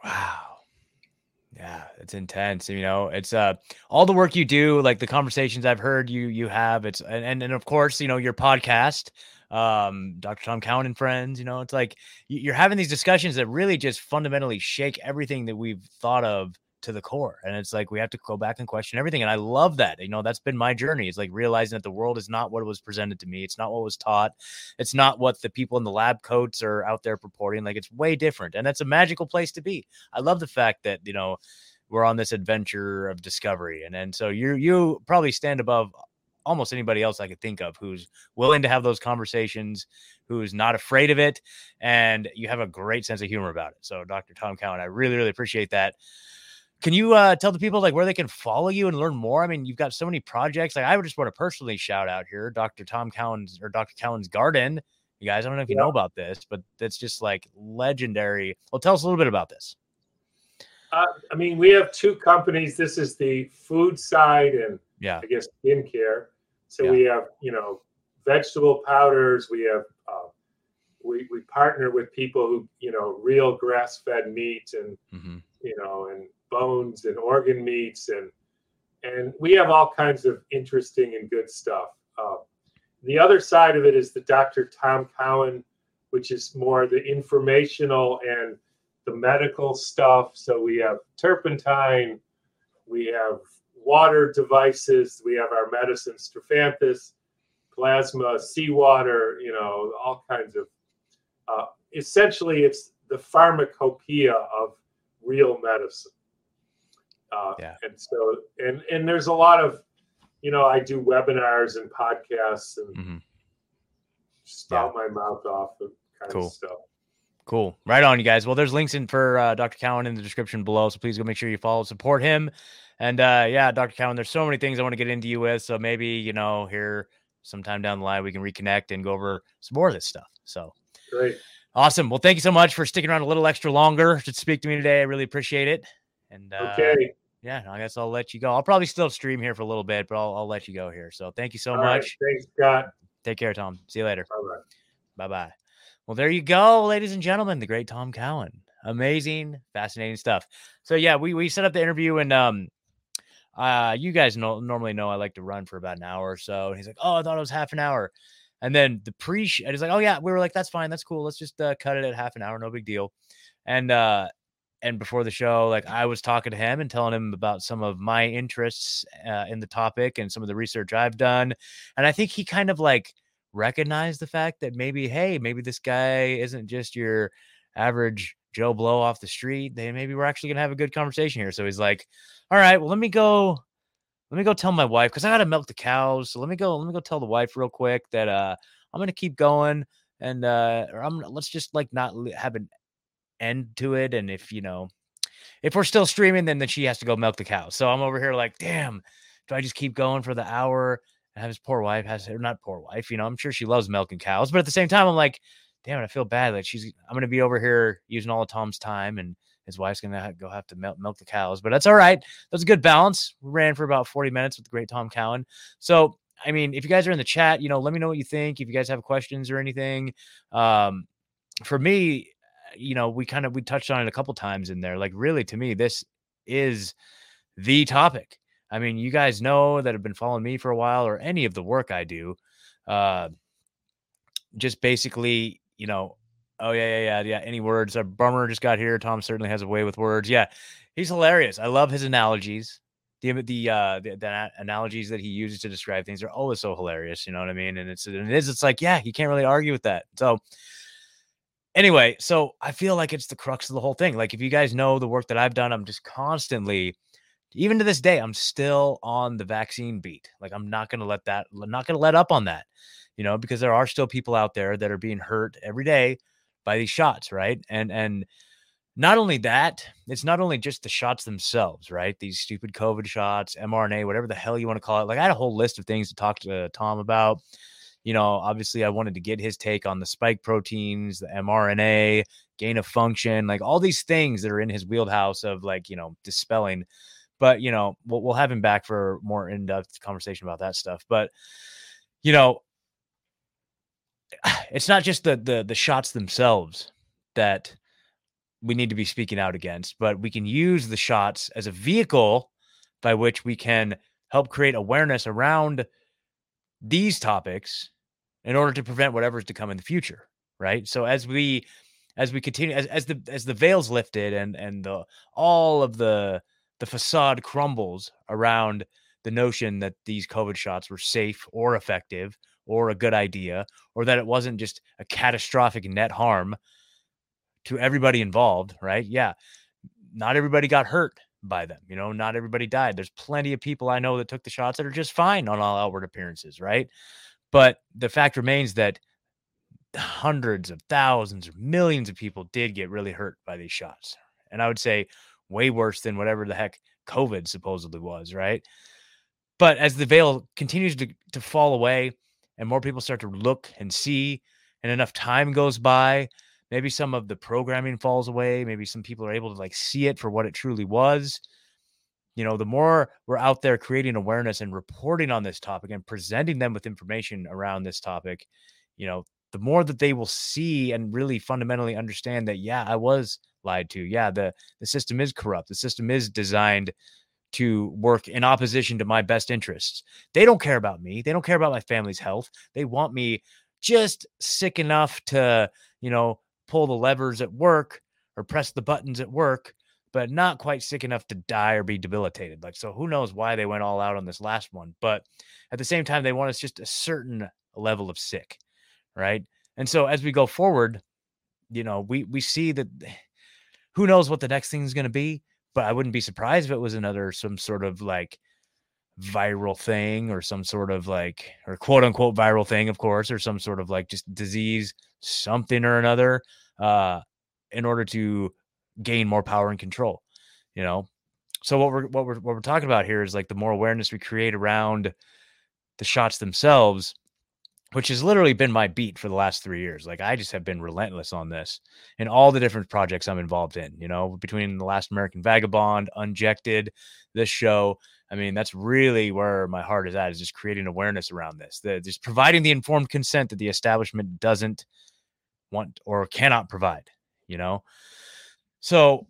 Wow. Yeah, it's intense. You know, it's uh all the work you do, like the conversations I've heard you you have. It's and and, and of course, you know, your podcast, um, Dr. Tom Cowan and friends. You know, it's like you're having these discussions that really just fundamentally shake everything that we've thought of to the core. And it's like we have to go back and question everything. And I love that. You know, that's been my journey. It's like realizing that the world is not what was presented to me. It's not what was taught. It's not what the people in the lab coats are out there purporting. Like it's way different. And that's a magical place to be. I love the fact that, you know, we're on this adventure of discovery. And and so you you probably stand above almost anybody else I could think of who's willing to have those conversations, who's not afraid of it, and you have a great sense of humor about it. So, Dr. Tom Cowan, I really, really appreciate that. Can you uh, tell the people like where they can follow you and learn more? I mean, you've got so many projects. Like I would just want to personally shout out here, Dr. Tom Cowan's or Dr. Cowan's Garden. You guys, I don't know if you yeah. know about this, but it's just like legendary. Well, tell us a little bit about this. Uh, I mean, we have two companies. This is the food side and yeah, I guess skincare. So yeah. we have you know vegetable powders. We have uh, we we partner with people who you know real grass fed meat and mm-hmm. you know and bones and organ meats and and we have all kinds of interesting and good stuff. Uh, the other side of it is the Dr. Tom Cowan, which is more the informational and the medical stuff. So we have turpentine, we have water devices, we have our medicine, Strophanthus, plasma, seawater, you know, all kinds of. Uh, essentially, it's the pharmacopoeia of real medicine. Uh, yeah. And so, and and there's a lot of, you know, I do webinars and podcasts and mm-hmm. spout yeah. my mouth off of kind cool. of stuff. Cool. Right on, you guys. Well, there's links in for uh, Dr. Cowan in the description below. So please go make sure you follow, support him. And uh, yeah, Dr. Cowan, there's so many things I want to get into you with. So maybe, you know, here sometime down the line, we can reconnect and go over some more of this stuff. So great. Awesome. Well, thank you so much for sticking around a little extra longer to speak to me today. I really appreciate it. And uh, okay. Yeah, I guess I'll let you go. I'll probably still stream here for a little bit, but I'll, I'll let you go here. So thank you so All much. Right, thanks, Scott. Take care, Tom. See you later. Bye bye. Bye bye. Well, there you go, ladies and gentlemen. The great Tom Cowan. Amazing, fascinating stuff. So yeah, we we set up the interview and um uh you guys know normally know I like to run for about an hour or so. And he's like, Oh, I thought it was half an hour. And then the pre and he's like, Oh yeah, we were like, That's fine, that's cool. Let's just uh, cut it at half an hour, no big deal. And uh and before the show, like I was talking to him and telling him about some of my interests uh, in the topic and some of the research I've done. And I think he kind of like recognized the fact that maybe, hey, maybe this guy isn't just your average Joe Blow off the street. They maybe we're actually gonna have a good conversation here. So he's like, all right, well, let me go. Let me go tell my wife because I gotta milk the cows. So let me go. Let me go tell the wife real quick that uh I'm gonna keep going and uh or I'm let's just like not have an end to it. And if you know, if we're still streaming, then then she has to go milk the cows. So I'm over here like, damn, do I just keep going for the hour? And his poor wife has or not poor wife, you know, I'm sure she loves milking cows, but at the same time, I'm like, damn it, I feel bad. Like she's I'm gonna be over here using all of Tom's time and his wife's gonna go have to milk, milk the cows, but that's all right. That's a good balance. We ran for about 40 minutes with the great Tom Cowan. So I mean, if you guys are in the chat, you know, let me know what you think. If you guys have questions or anything, um, for me, you know, we kind of we touched on it a couple times in there. Like, really, to me, this is the topic. I mean, you guys know that have been following me for a while, or any of the work I do. Uh, just basically, you know, oh yeah, yeah, yeah, yeah. Any words? A Bummer just got here. Tom certainly has a way with words. Yeah, he's hilarious. I love his analogies. The the uh the, the analogies that he uses to describe things are always so hilarious. You know what I mean? And it's it is. It's like yeah, you can't really argue with that. So anyway, so I feel like it's the crux of the whole thing. Like if you guys know the work that I've done, I'm just constantly, even to this day, I'm still on the vaccine beat. Like I'm not gonna let that, I'm not gonna let up on that, you know, because there are still people out there that are being hurt every day by these shots, right? And and not only that, it's not only just the shots themselves, right? These stupid COVID shots, mRNA, whatever the hell you want to call it. Like I had a whole list of things to talk to uh, Tom about you know, obviously I wanted to get his take on the spike proteins, the mRNA, gain of function, like all these things that are in his wheelhouse of like, you know, dispelling. But, you know, we'll, we'll have him back for more in depth conversation about that stuff. But, you know, (sighs) it's not just the, the, the shots themselves that we need to be speaking out against, but we can use the shots as a vehicle by which we can help create awareness around these topics in order to prevent whatever's to come in the future right so as we as we continue as, as the as the veils lifted and and the all of the the facade crumbles around the notion that these covid shots were safe or effective or a good idea or that it wasn't just a catastrophic net harm to everybody involved right yeah not everybody got hurt by them. You know, not everybody died. There's plenty of people I know that took the shots that are just fine on all outward appearances, right? But the fact remains that hundreds of thousands or millions of people did get really hurt by these shots. And I would say way worse than whatever the heck COVID supposedly was, right? But as the veil continues to, to fall away and more people start to look and see, and enough time goes by, maybe some of the programming falls away maybe some people are able to like see it for what it truly was you know the more we're out there creating awareness and reporting on this topic and presenting them with information around this topic you know the more that they will see and really fundamentally understand that yeah i was lied to. Yeah the the system is corrupt. The system is designed to work in opposition to my best interests. They don't care about me. They don't care about my family's health. They want me just sick enough to you know pull the levers at work or press the buttons at work, but not quite sick enough to die or be debilitated. Like, so who knows why they went all out on this last one. But at the same time, they want us just a certain level of sick. Right. And so as we go forward, you know, we we see that (sighs) who knows what the next thing is going to be, but I wouldn't be surprised if it was another some sort of like viral thing or some sort of like or quote unquote viral thing of course or some sort of like just disease something or another uh, in order to gain more power and control. You know, so what we're what we're what we're talking about here is like the more awareness we create around the shots themselves, which has literally been my beat for the last three years. Like I just have been relentless on this in all the different projects I'm involved in. You know, between the last American Vagabond, Unjected, this show. I mean, that's really where my heart is at is just creating awareness around this, the, just providing the informed consent that the establishment doesn't want or cannot provide, you know? So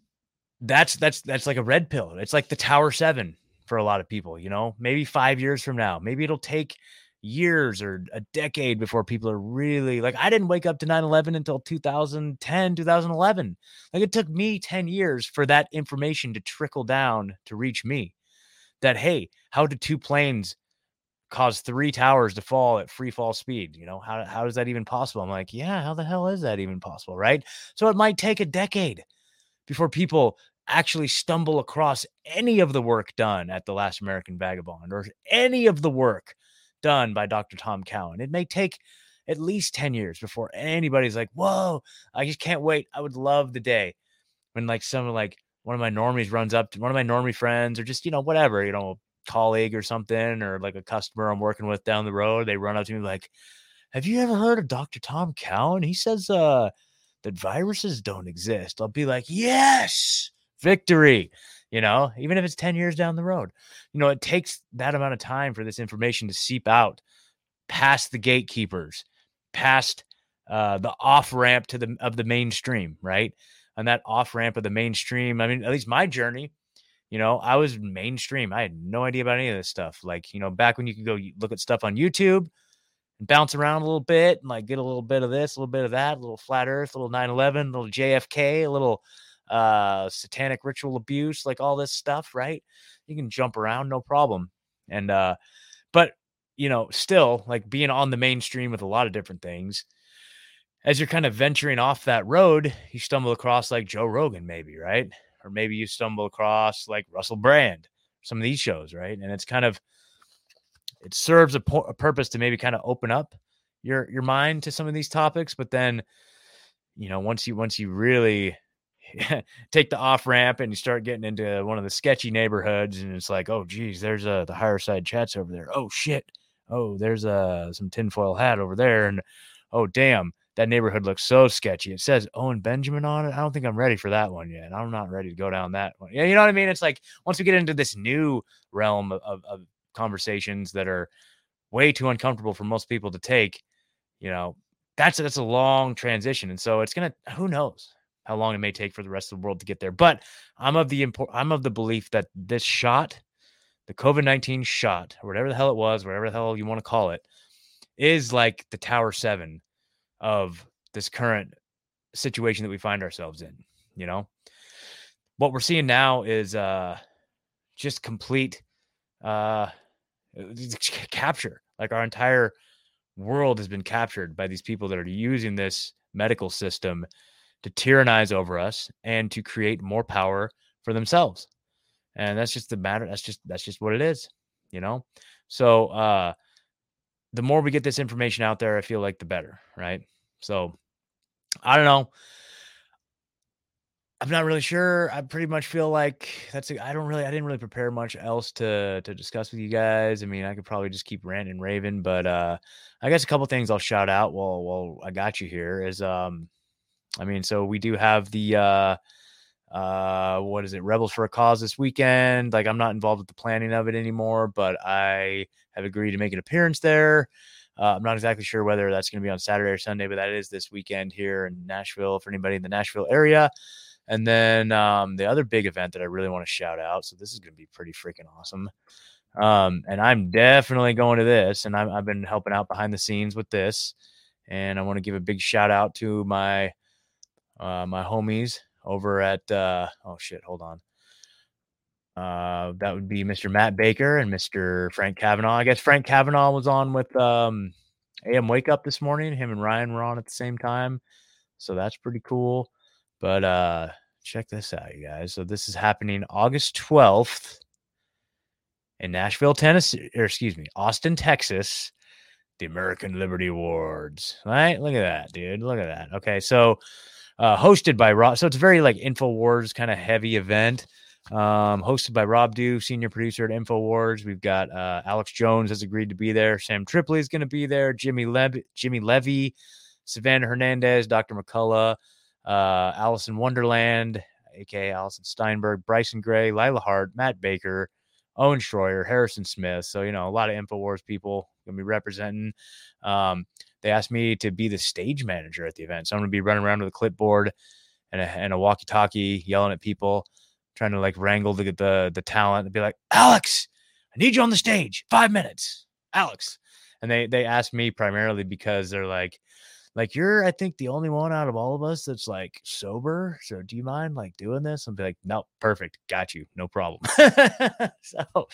that's, that's, that's like a red pill. It's like the Tower Seven for a lot of people, you know, maybe five years from now, maybe it'll take years or a decade before people are really like I didn't wake up to 9/11 until 2010 2011 like it took me 10 years for that information to trickle down to reach me that hey how did two planes cause three towers to fall at free fall speed? You know how how is that even possible? I'm like yeah how the hell is that even possible right? So it might take a decade before people actually stumble across any of the work done at the last American Vagabond or any of the work done by Dr. Tom Cowan. It may take at least 10 years before anybody's like, whoa, I just can't wait. I would love the day when like someone like one of my normies runs up to one of my normie friends or just, you know, whatever, you know, colleague or something, or like a customer I'm working with down the road. They run up to me like, have you ever heard of Dr. Tom Cowan? He says uh that viruses don't exist. I'll be like, yes, victory you know, even if it's 10 years down the road. You know, it takes that amount of time for this information to seep out past the gatekeepers, past uh, the off ramp to the of the mainstream, right? And that off ramp of the mainstream. I mean, at least my journey, you know, I was mainstream. I had no idea about any of this stuff. Like, you know, back when you could go look at stuff on YouTube and bounce around a little bit and like get a little bit of this, a little bit of that, a little flat earth, a little 9 11, a little JFK, a little uh, satanic ritual abuse, like all this stuff, right? You can jump around, no problem. And, uh, but, you know, still like being on the mainstream with a lot of different things, as you're kind of venturing off that road, you stumble across like Joe Rogan, maybe, right? Or maybe you stumble across like Russell Brand, some of these shows, right? And it's kind of, it serves a, po- a purpose to maybe kind of open up your your mind to some of these topics, but then, you know, once you once you really (laughs) take the off ramp and you start getting into one of the sketchy neighborhoods and it's like oh geez there's a uh, the Higherside Chats over there. Oh shit. Oh there's a uh, some tinfoil hat over there. And oh damn that neighborhood looks so sketchy. It says owen benjamin on it. I don't think i'm ready for that one yet. I'm not ready to go down that one. Yeah you know what i mean? It's like once we get into this new realm of, of, of conversations that are way too uncomfortable for most people to take you know that's that's a long transition and so it's gonna who knows how long it may take for the rest of the world to get there. But I'm of the import I'm of the belief that this shot, the COVID-19 shot, or whatever the hell it was, whatever the hell you want to call it, is like the Tower 7 of this current situation that we find ourselves in, you know. What we're seeing now is uh just complete uh capture. Like our entire world has been captured by these people that are using this medical system to tyrannize over us and to create more power for themselves. And that's just the matter. That's just that's just what it is, you know. So uh the more we get this information out there, I feel like the better, right? So I don't know. I'm not really sure. I pretty much feel like that's. I don't really. I didn't really prepare much else to to discuss with you guys. I mean, I could probably just keep ranting and raving, but uh, I guess a couple things I'll shout out while while I got you here is um, I mean, so we do have the uh uh what is it rebels for a cause this weekend like i'm not involved with the planning of it anymore but i have agreed to make an appearance there uh, i'm not exactly sure whether that's going to be on saturday or sunday but that is this weekend here in nashville for anybody in the nashville area and then um, the other big event that i really want to shout out so this is going to be pretty freaking awesome um, and i'm definitely going to this and i I've been helping out behind the scenes with this and i want to give a big shout out to my uh, my homies over at uh, oh shit, hold on. Uh, that would be Mr. Matt Baker and Mr. Frank Kavanaugh. I guess Frank Kavanaugh was on with um, AM Wake Up this morning. Him and Ryan were on at the same time, so that's pretty cool. But uh, check this out, you guys. So this is happening August twelfth in Nashville, Tennessee, or excuse me, Austin, Texas. The American Liberty Awards. Right? Look at that, dude. Look at that. Okay, so uh, hosted by Rob. So it's very like Infowars kind of heavy event. Um, hosted by Rob Dew, senior producer at Infowars. We've got uh, Alex Jones has agreed to be there. Sam Tripoli is going to be there. Jimmy Levy, Jimmy Levy, Savannah Hernandez, Dr. McCullough, uh, in Wonderland, aka Allison Steinberg, Bryson Gray, Lila Hart, Matt Baker, Owen Shroyer, Harrison Smith. So, you know, a lot of InfoWars people to be representing. Um, they asked me to be the stage manager at the event. So I'm to be running around with a clipboard and a, and a walkie talkie, yelling at people, trying to like wrangle the, the, the talent and be like, Alex, I need you on the stage. Five minutes, Alex. And they, they asked me primarily because they're like, like you're i think the only one out of all of us that's like sober so do you mind like doing this? And be like no perfect got you no problem. (laughs) So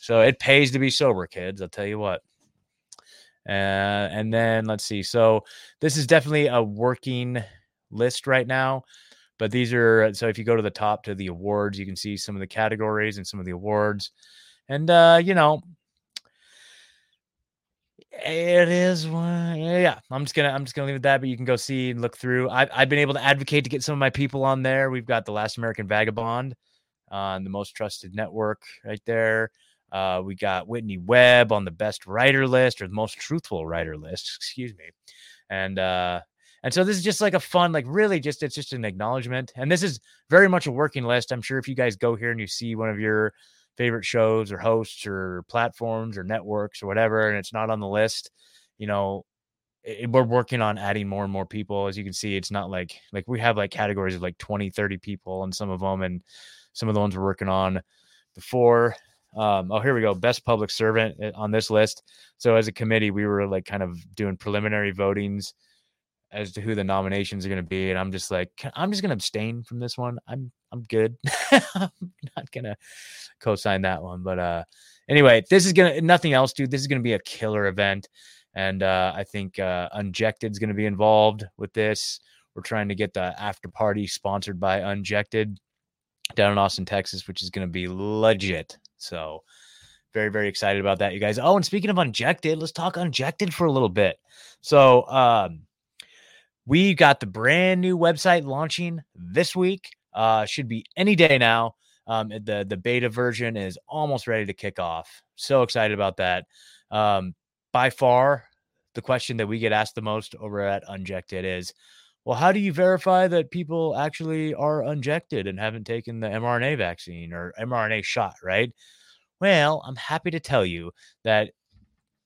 so it pays to be sober kids i'll tell you what. Uh, and then let's see so this is definitely a working list right now but these are so if you go to the top to the awards you can see some of the categories and some of the awards. And uh you know it is one. Yeah, I'm just gonna I'm just gonna leave it that. But you can go see and look through. I've I've been able to advocate to get some of my people on there. We've got the Last American Vagabond on the most trusted network right there. Uh, we got Whitney Webb on the best writer list or the most truthful writer list. Excuse me, and uh, and so this is just like a fun, like really just it's just an acknowledgement. And this is very much a working list. I'm sure if you guys go here and you see one of your favorite shows or hosts or platforms or networks or whatever, and it's not on the list, you know, it, we're working on adding more and more people. As you can see, it's not like like we have like categories of like 20, 30 people and some of them, and some of the ones we're working on before. Um, oh, here we go. Best public servant eh, on this list. So as a committee, we were like kind of doing preliminary votings as to who the nominations are going to be, and I'm just like, I'm just going to abstain from this one. I'm I'm good. (laughs) I'm not gonna co-sign that one. But uh anyway, this is gonna nothing else, dude. This is gonna be a killer event. And uh I think uh is gonna be involved with this. We're trying to get the after party sponsored by Unjected down in Austin, Texas, which is gonna be legit. So very, very excited about that, you guys. Oh, and speaking of Unjected, let's talk Unjected for a little bit. So um we got the brand new website launching this week. Uh, should be any day now. Um, the the beta version is almost ready to kick off. So excited about that. Um, by far, the question that we get asked the most over at Unjected is, well, how do you verify that people actually are unjected and haven't taken the mRNA vaccine or mRNA shot, right? Well, I'm happy to tell you that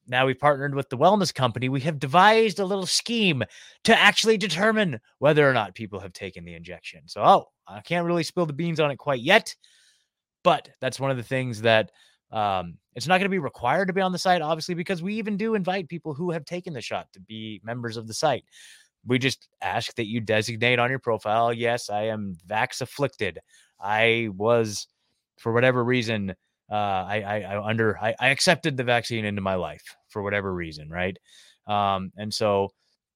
now we've partnered with the wellness company. We have devised a little scheme to actually determine whether or not people have taken the injection. So, oh, I can't really spill the beans on it quite yet, but that's one of the things that um, it's not going to be required to be on the site, obviously, because we even do invite people who have taken the shot to be members of the site. We just ask that you designate on your profile, yes, I am vax afflicted. I was, for whatever reason, uh, I, I, I under I, I accepted the vaccine into my life for whatever reason, right? Um, and so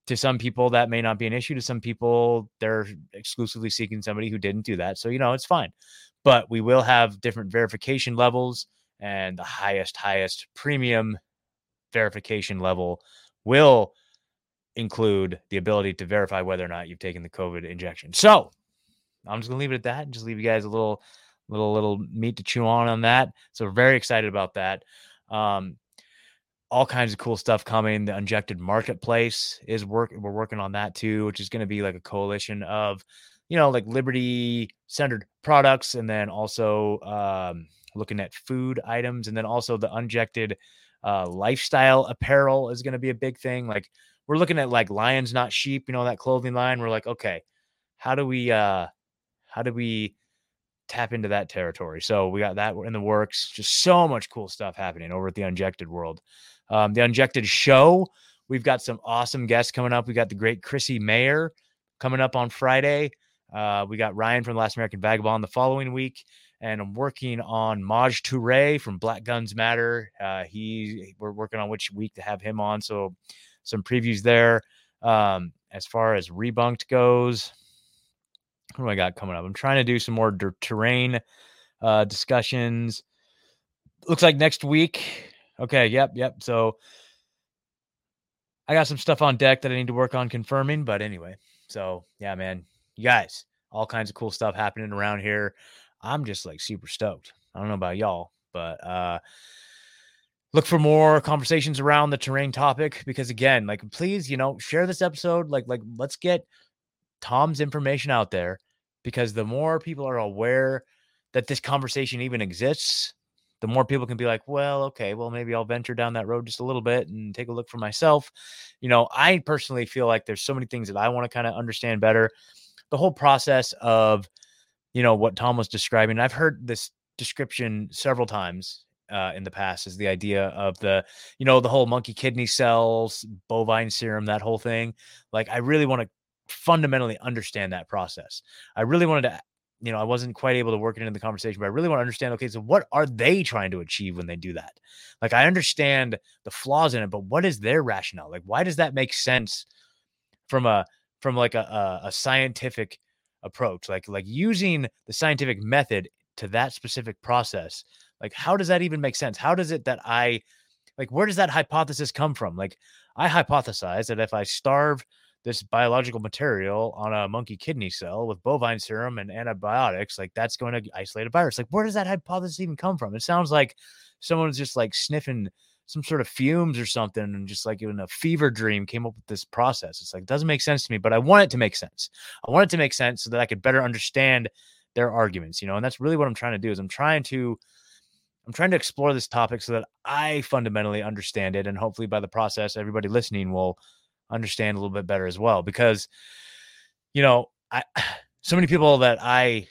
to some people that may not be an issue. To some people, they're exclusively seeking somebody who didn't do that. So you know it's fine, but we will have different verification levels, and the highest, highest premium verification level will include the ability to verify whether or not you've taken the COVID injection. So I'm just gonna leave it at that and just leave you guys a little little little meat to chew on on that. So we're very excited about that. Um, all kinds of cool stuff coming. The Unjected Marketplace is work. We're working on that too, which is going to be like a coalition of, you know, like liberty centered products, and then also um, looking at food items, and then also the Unjected uh, lifestyle apparel is going to be a big thing. Like we're looking at like lions not sheep, you know, that clothing line. We're like, okay, how do we, uh, how do we tap into that territory. So we got that in the works. Just so much cool stuff happening over at the Unjected world. Um, the Unjected show. We've got some awesome guests coming up. We got the great Chrissie Mayr coming up on Friday. Uh, we got Ryan from the Last American Vagabond the following week, and I'm working on Maj Toure from Black Guns Matter. Uh, he we're working on which week to have him on, so some previews there. Um, as far as rebunked goes, what do I got coming up? I'm trying to do some more terrain uh, discussions. Looks like next week. Okay. Yep. Yep. So I got some stuff on deck that I need to work on confirming. But anyway, so yeah, man, you guys, all kinds of cool stuff happening around here. I'm just like super stoked. I don't know about y'all, but uh, look for more conversations around the terrain topic because again, like please, you know, share this episode. Like, like let's get Tom's information out there. because the more people are aware that this conversation even exists, the more people can be like, well, okay, well, maybe I'll venture down that road just a little bit and take a look for myself. You know, I personally feel like there's so many things that I want to kind of understand better. The whole process of, you know, what Tom was describing. I've heard this description several times uh, in the past is the idea of the, you know, the whole monkey kidney cells, bovine serum, that whole thing. Like, I really want to fundamentally understand that process. I really wanted to you know, I wasn't quite able to work it into the conversation, but I really want to understand okay, so what are they trying to achieve when they do that? Like, I understand the flaws in it, but what is their rationale? Like, why does that make sense from a, from like a, a, a scientific approach? Like, like using the scientific method to that specific process. Like, how does that even make sense? How does it that I, like, where does that hypothesis come from? Like, I hypothesize that if I starve this biological material on a monkey kidney cell with bovine serum and antibiotics, like that's going to isolate a virus. Like, where does that hypothesis even come from? It sounds like someone's just like sniffing some sort of fumes or something and just like in a fever dream came up with this process. It's like, doesn't make sense to me, but I want it to make sense. I want it to make sense so that I could better understand their arguments, you know, and that's really what I'm trying to do is I'm trying to I'm trying to explore this topic so that I fundamentally understand it. And hopefully by the process, everybody listening will understand a little bit better as well because you know i (sighs) so many people that i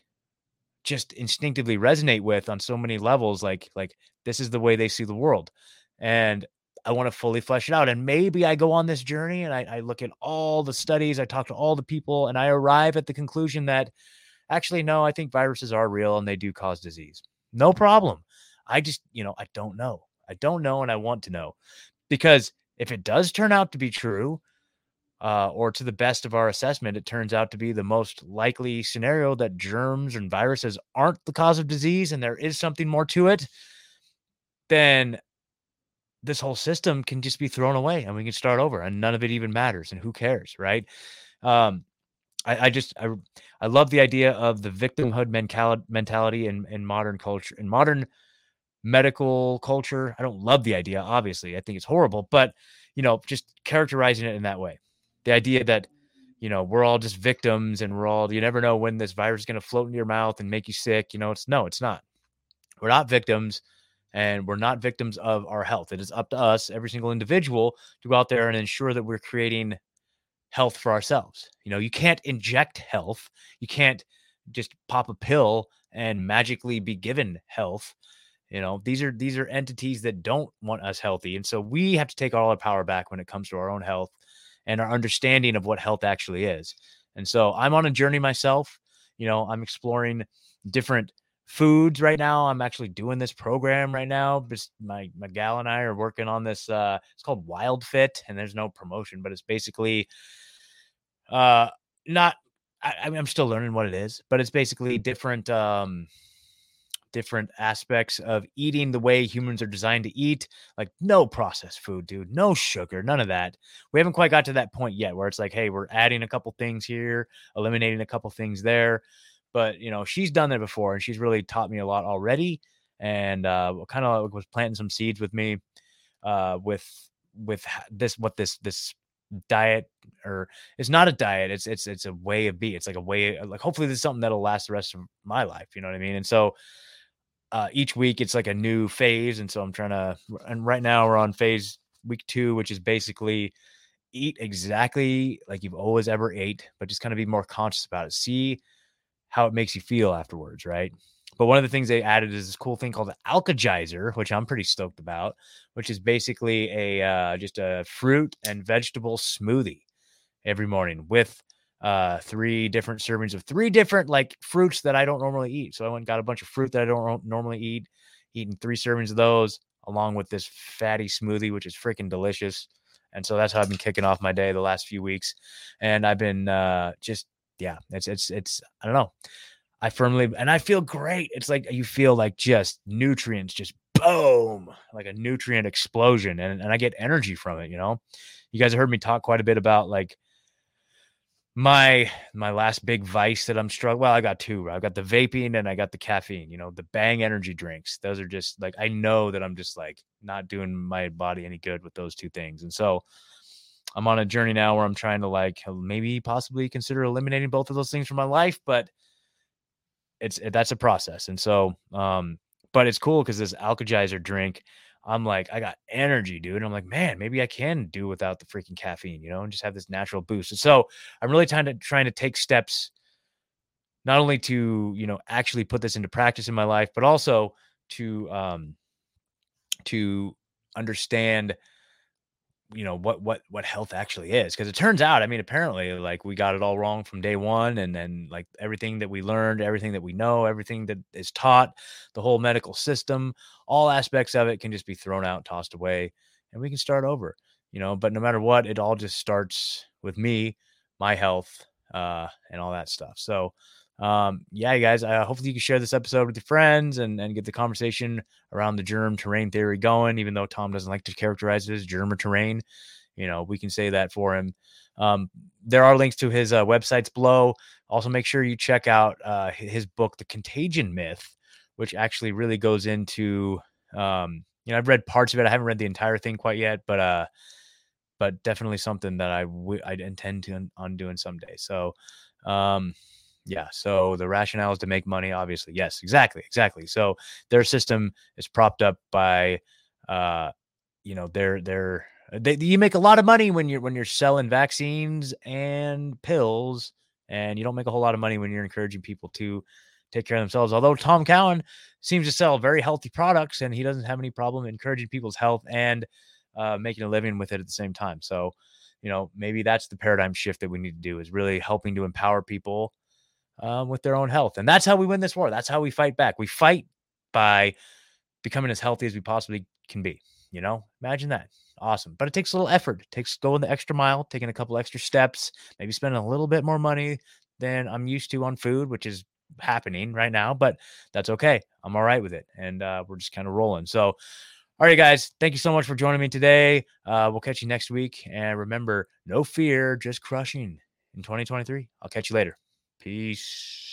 just instinctively resonate with on so many levels like like this is the way they see the world and i want to fully flesh it out and maybe i go on this journey and I, I look at all the studies i talk to all the people and i arrive at the conclusion that actually no i think viruses are real and they do cause disease. No problem. I just you know i don't know. I don't know and i want to know because if it does turn out to be true, uh, or to the best of our assessment, it turns out to be the most likely scenario that germs and viruses aren't the cause of disease and there is something more to it, then this whole system can just be thrown away and we can start over and none of it even matters and who cares, right? Um, I, I just I I love the idea of the victimhood mentality in, in modern culture in modern medical culture. I don't love the idea, obviously. I think it's horrible, but you know, just characterizing it in that way. The idea that you know we're all just victims and we're all you never know when this virus is going to float into your mouth and make you sick you know it's no it's not we're not victims and we're not victims of our health it is up to us every single individual to go out there and ensure that we're creating health for ourselves you know you can't inject health you can't just pop a pill and magically be given health you know, these are these are entities that don't want us healthy. And so we have to take all our power back when it comes to our own health and our understanding of what health actually is. And so I'm on a journey myself. You know, I'm exploring different foods right now. I'm actually doing this program right now. Just my my gal and I are working on this. Uh, it's called Wild Fit, and there's no promotion, but it's basically uh not. I, I'm still learning what it is, but it's basically different. Um, different aspects of eating the way humans are designed to eat. Like no processed food, dude, no sugar, none of that. We haven't quite got to that point yet where it's like, hey, we're adding a couple things here, eliminating a couple things there. But you know, she's done that before, and she's really taught me a lot already. And uh, kind of was planting some seeds with me, uh, with with this what this this diet or it's not a diet it's it's it's a way of being it's like a way like hopefully this is something that'll last the rest of my life you know what i mean and so uh, each week it's like a new phase. And so I'm trying to, and right now we're on phase week two, which is basically eat exactly like you've always ever ate, but just kind of be more conscious about it. See how it makes you feel afterwards, right? But one of the things they added is this cool thing called the Alka-Geyser, which I'm pretty stoked about, which is basically a uh, just a fruit and vegetable smoothie every morning with uh three different servings of three different like fruits that I don't normally eat. So I went got a bunch of fruit that I don't normally eat, eating three servings of those along with this fatty smoothie, which is freaking delicious. And so that's how I've been kicking off my day the last few weeks. And I've been uh just yeah, it's it's it's I don't know. I firmly and I feel great. It's like you feel like just nutrients just boom, like a nutrient explosion and, and I get energy from it, you know. You guys have heard me talk quite a bit about like my my last big vice that I'm struggling. Well, I got two. I got the vaping and I got the caffeine. You know, the Bang energy drinks. Those are just like I know that I'm just like not doing my body any good with those two things. And so I'm on a journey now where I'm trying to like maybe possibly consider eliminating both of those things from my life, but it's that's a process. And so, um, but it's cool because this Alka-Geyser drink, I'm like, I got energy, dude. And I'm like, man, maybe I can do without the freaking caffeine, you know, and just have this natural boost. And so I'm really trying to trying to take steps not only to, you know, actually put this into practice in my life, but also to um to understand you know what what what health actually is because it turns out i mean apparently like we got it all wrong from day one and then like everything that we learned everything that we know everything that is taught the whole medical system all aspects of it can just be thrown out tossed away and we can start over you know? But no matter what it all just starts with me my health uh and all that stuff. So um, yeah, guys, uh, hopefully you can share this episode with your friends and, and get the conversation around the germ terrain theory going, even though Tom doesn't like to characterize it as germ or terrain. You know, we can say that for him. Um, there are links to his uh, websites below. Also, make sure you check out uh, his book, The Contagion Myth, which actually really goes into, um, you know, I've read parts of it. I haven't read the entire thing quite yet, but, uh, but definitely something that I I intend to on doing someday. So, um, yeah. So the rationale is to make money, obviously. Yes, exactly. Exactly. So their system is propped up by, uh, you know, their, their, they, you make a lot of money when you're, when you're selling vaccines and pills and you don't make a whole lot of money when you're encouraging people to take care of themselves. Although Tom Cowan seems to sell very healthy products and he doesn't have any problem encouraging people's health and uh, making a living with it at the same time. So, you know, maybe that's the paradigm shift that we need to do is really helping to empower people um, with their own health. And that's how we win this war. That's how we fight back. We fight by becoming as healthy as we possibly can be. You know, imagine that. Awesome. But it takes a little effort. It takes going the extra mile, taking a couple extra steps, maybe spending a little bit more money than I'm used to on food, which is happening right now, but that's okay. I'm all right with it. And uh, we're just kind of rolling. So, all right, guys, thank you so much for joining me today. Uh, we'll catch you next week. And remember, no fear, just crushing in 2023. I'll catch you later. Peace.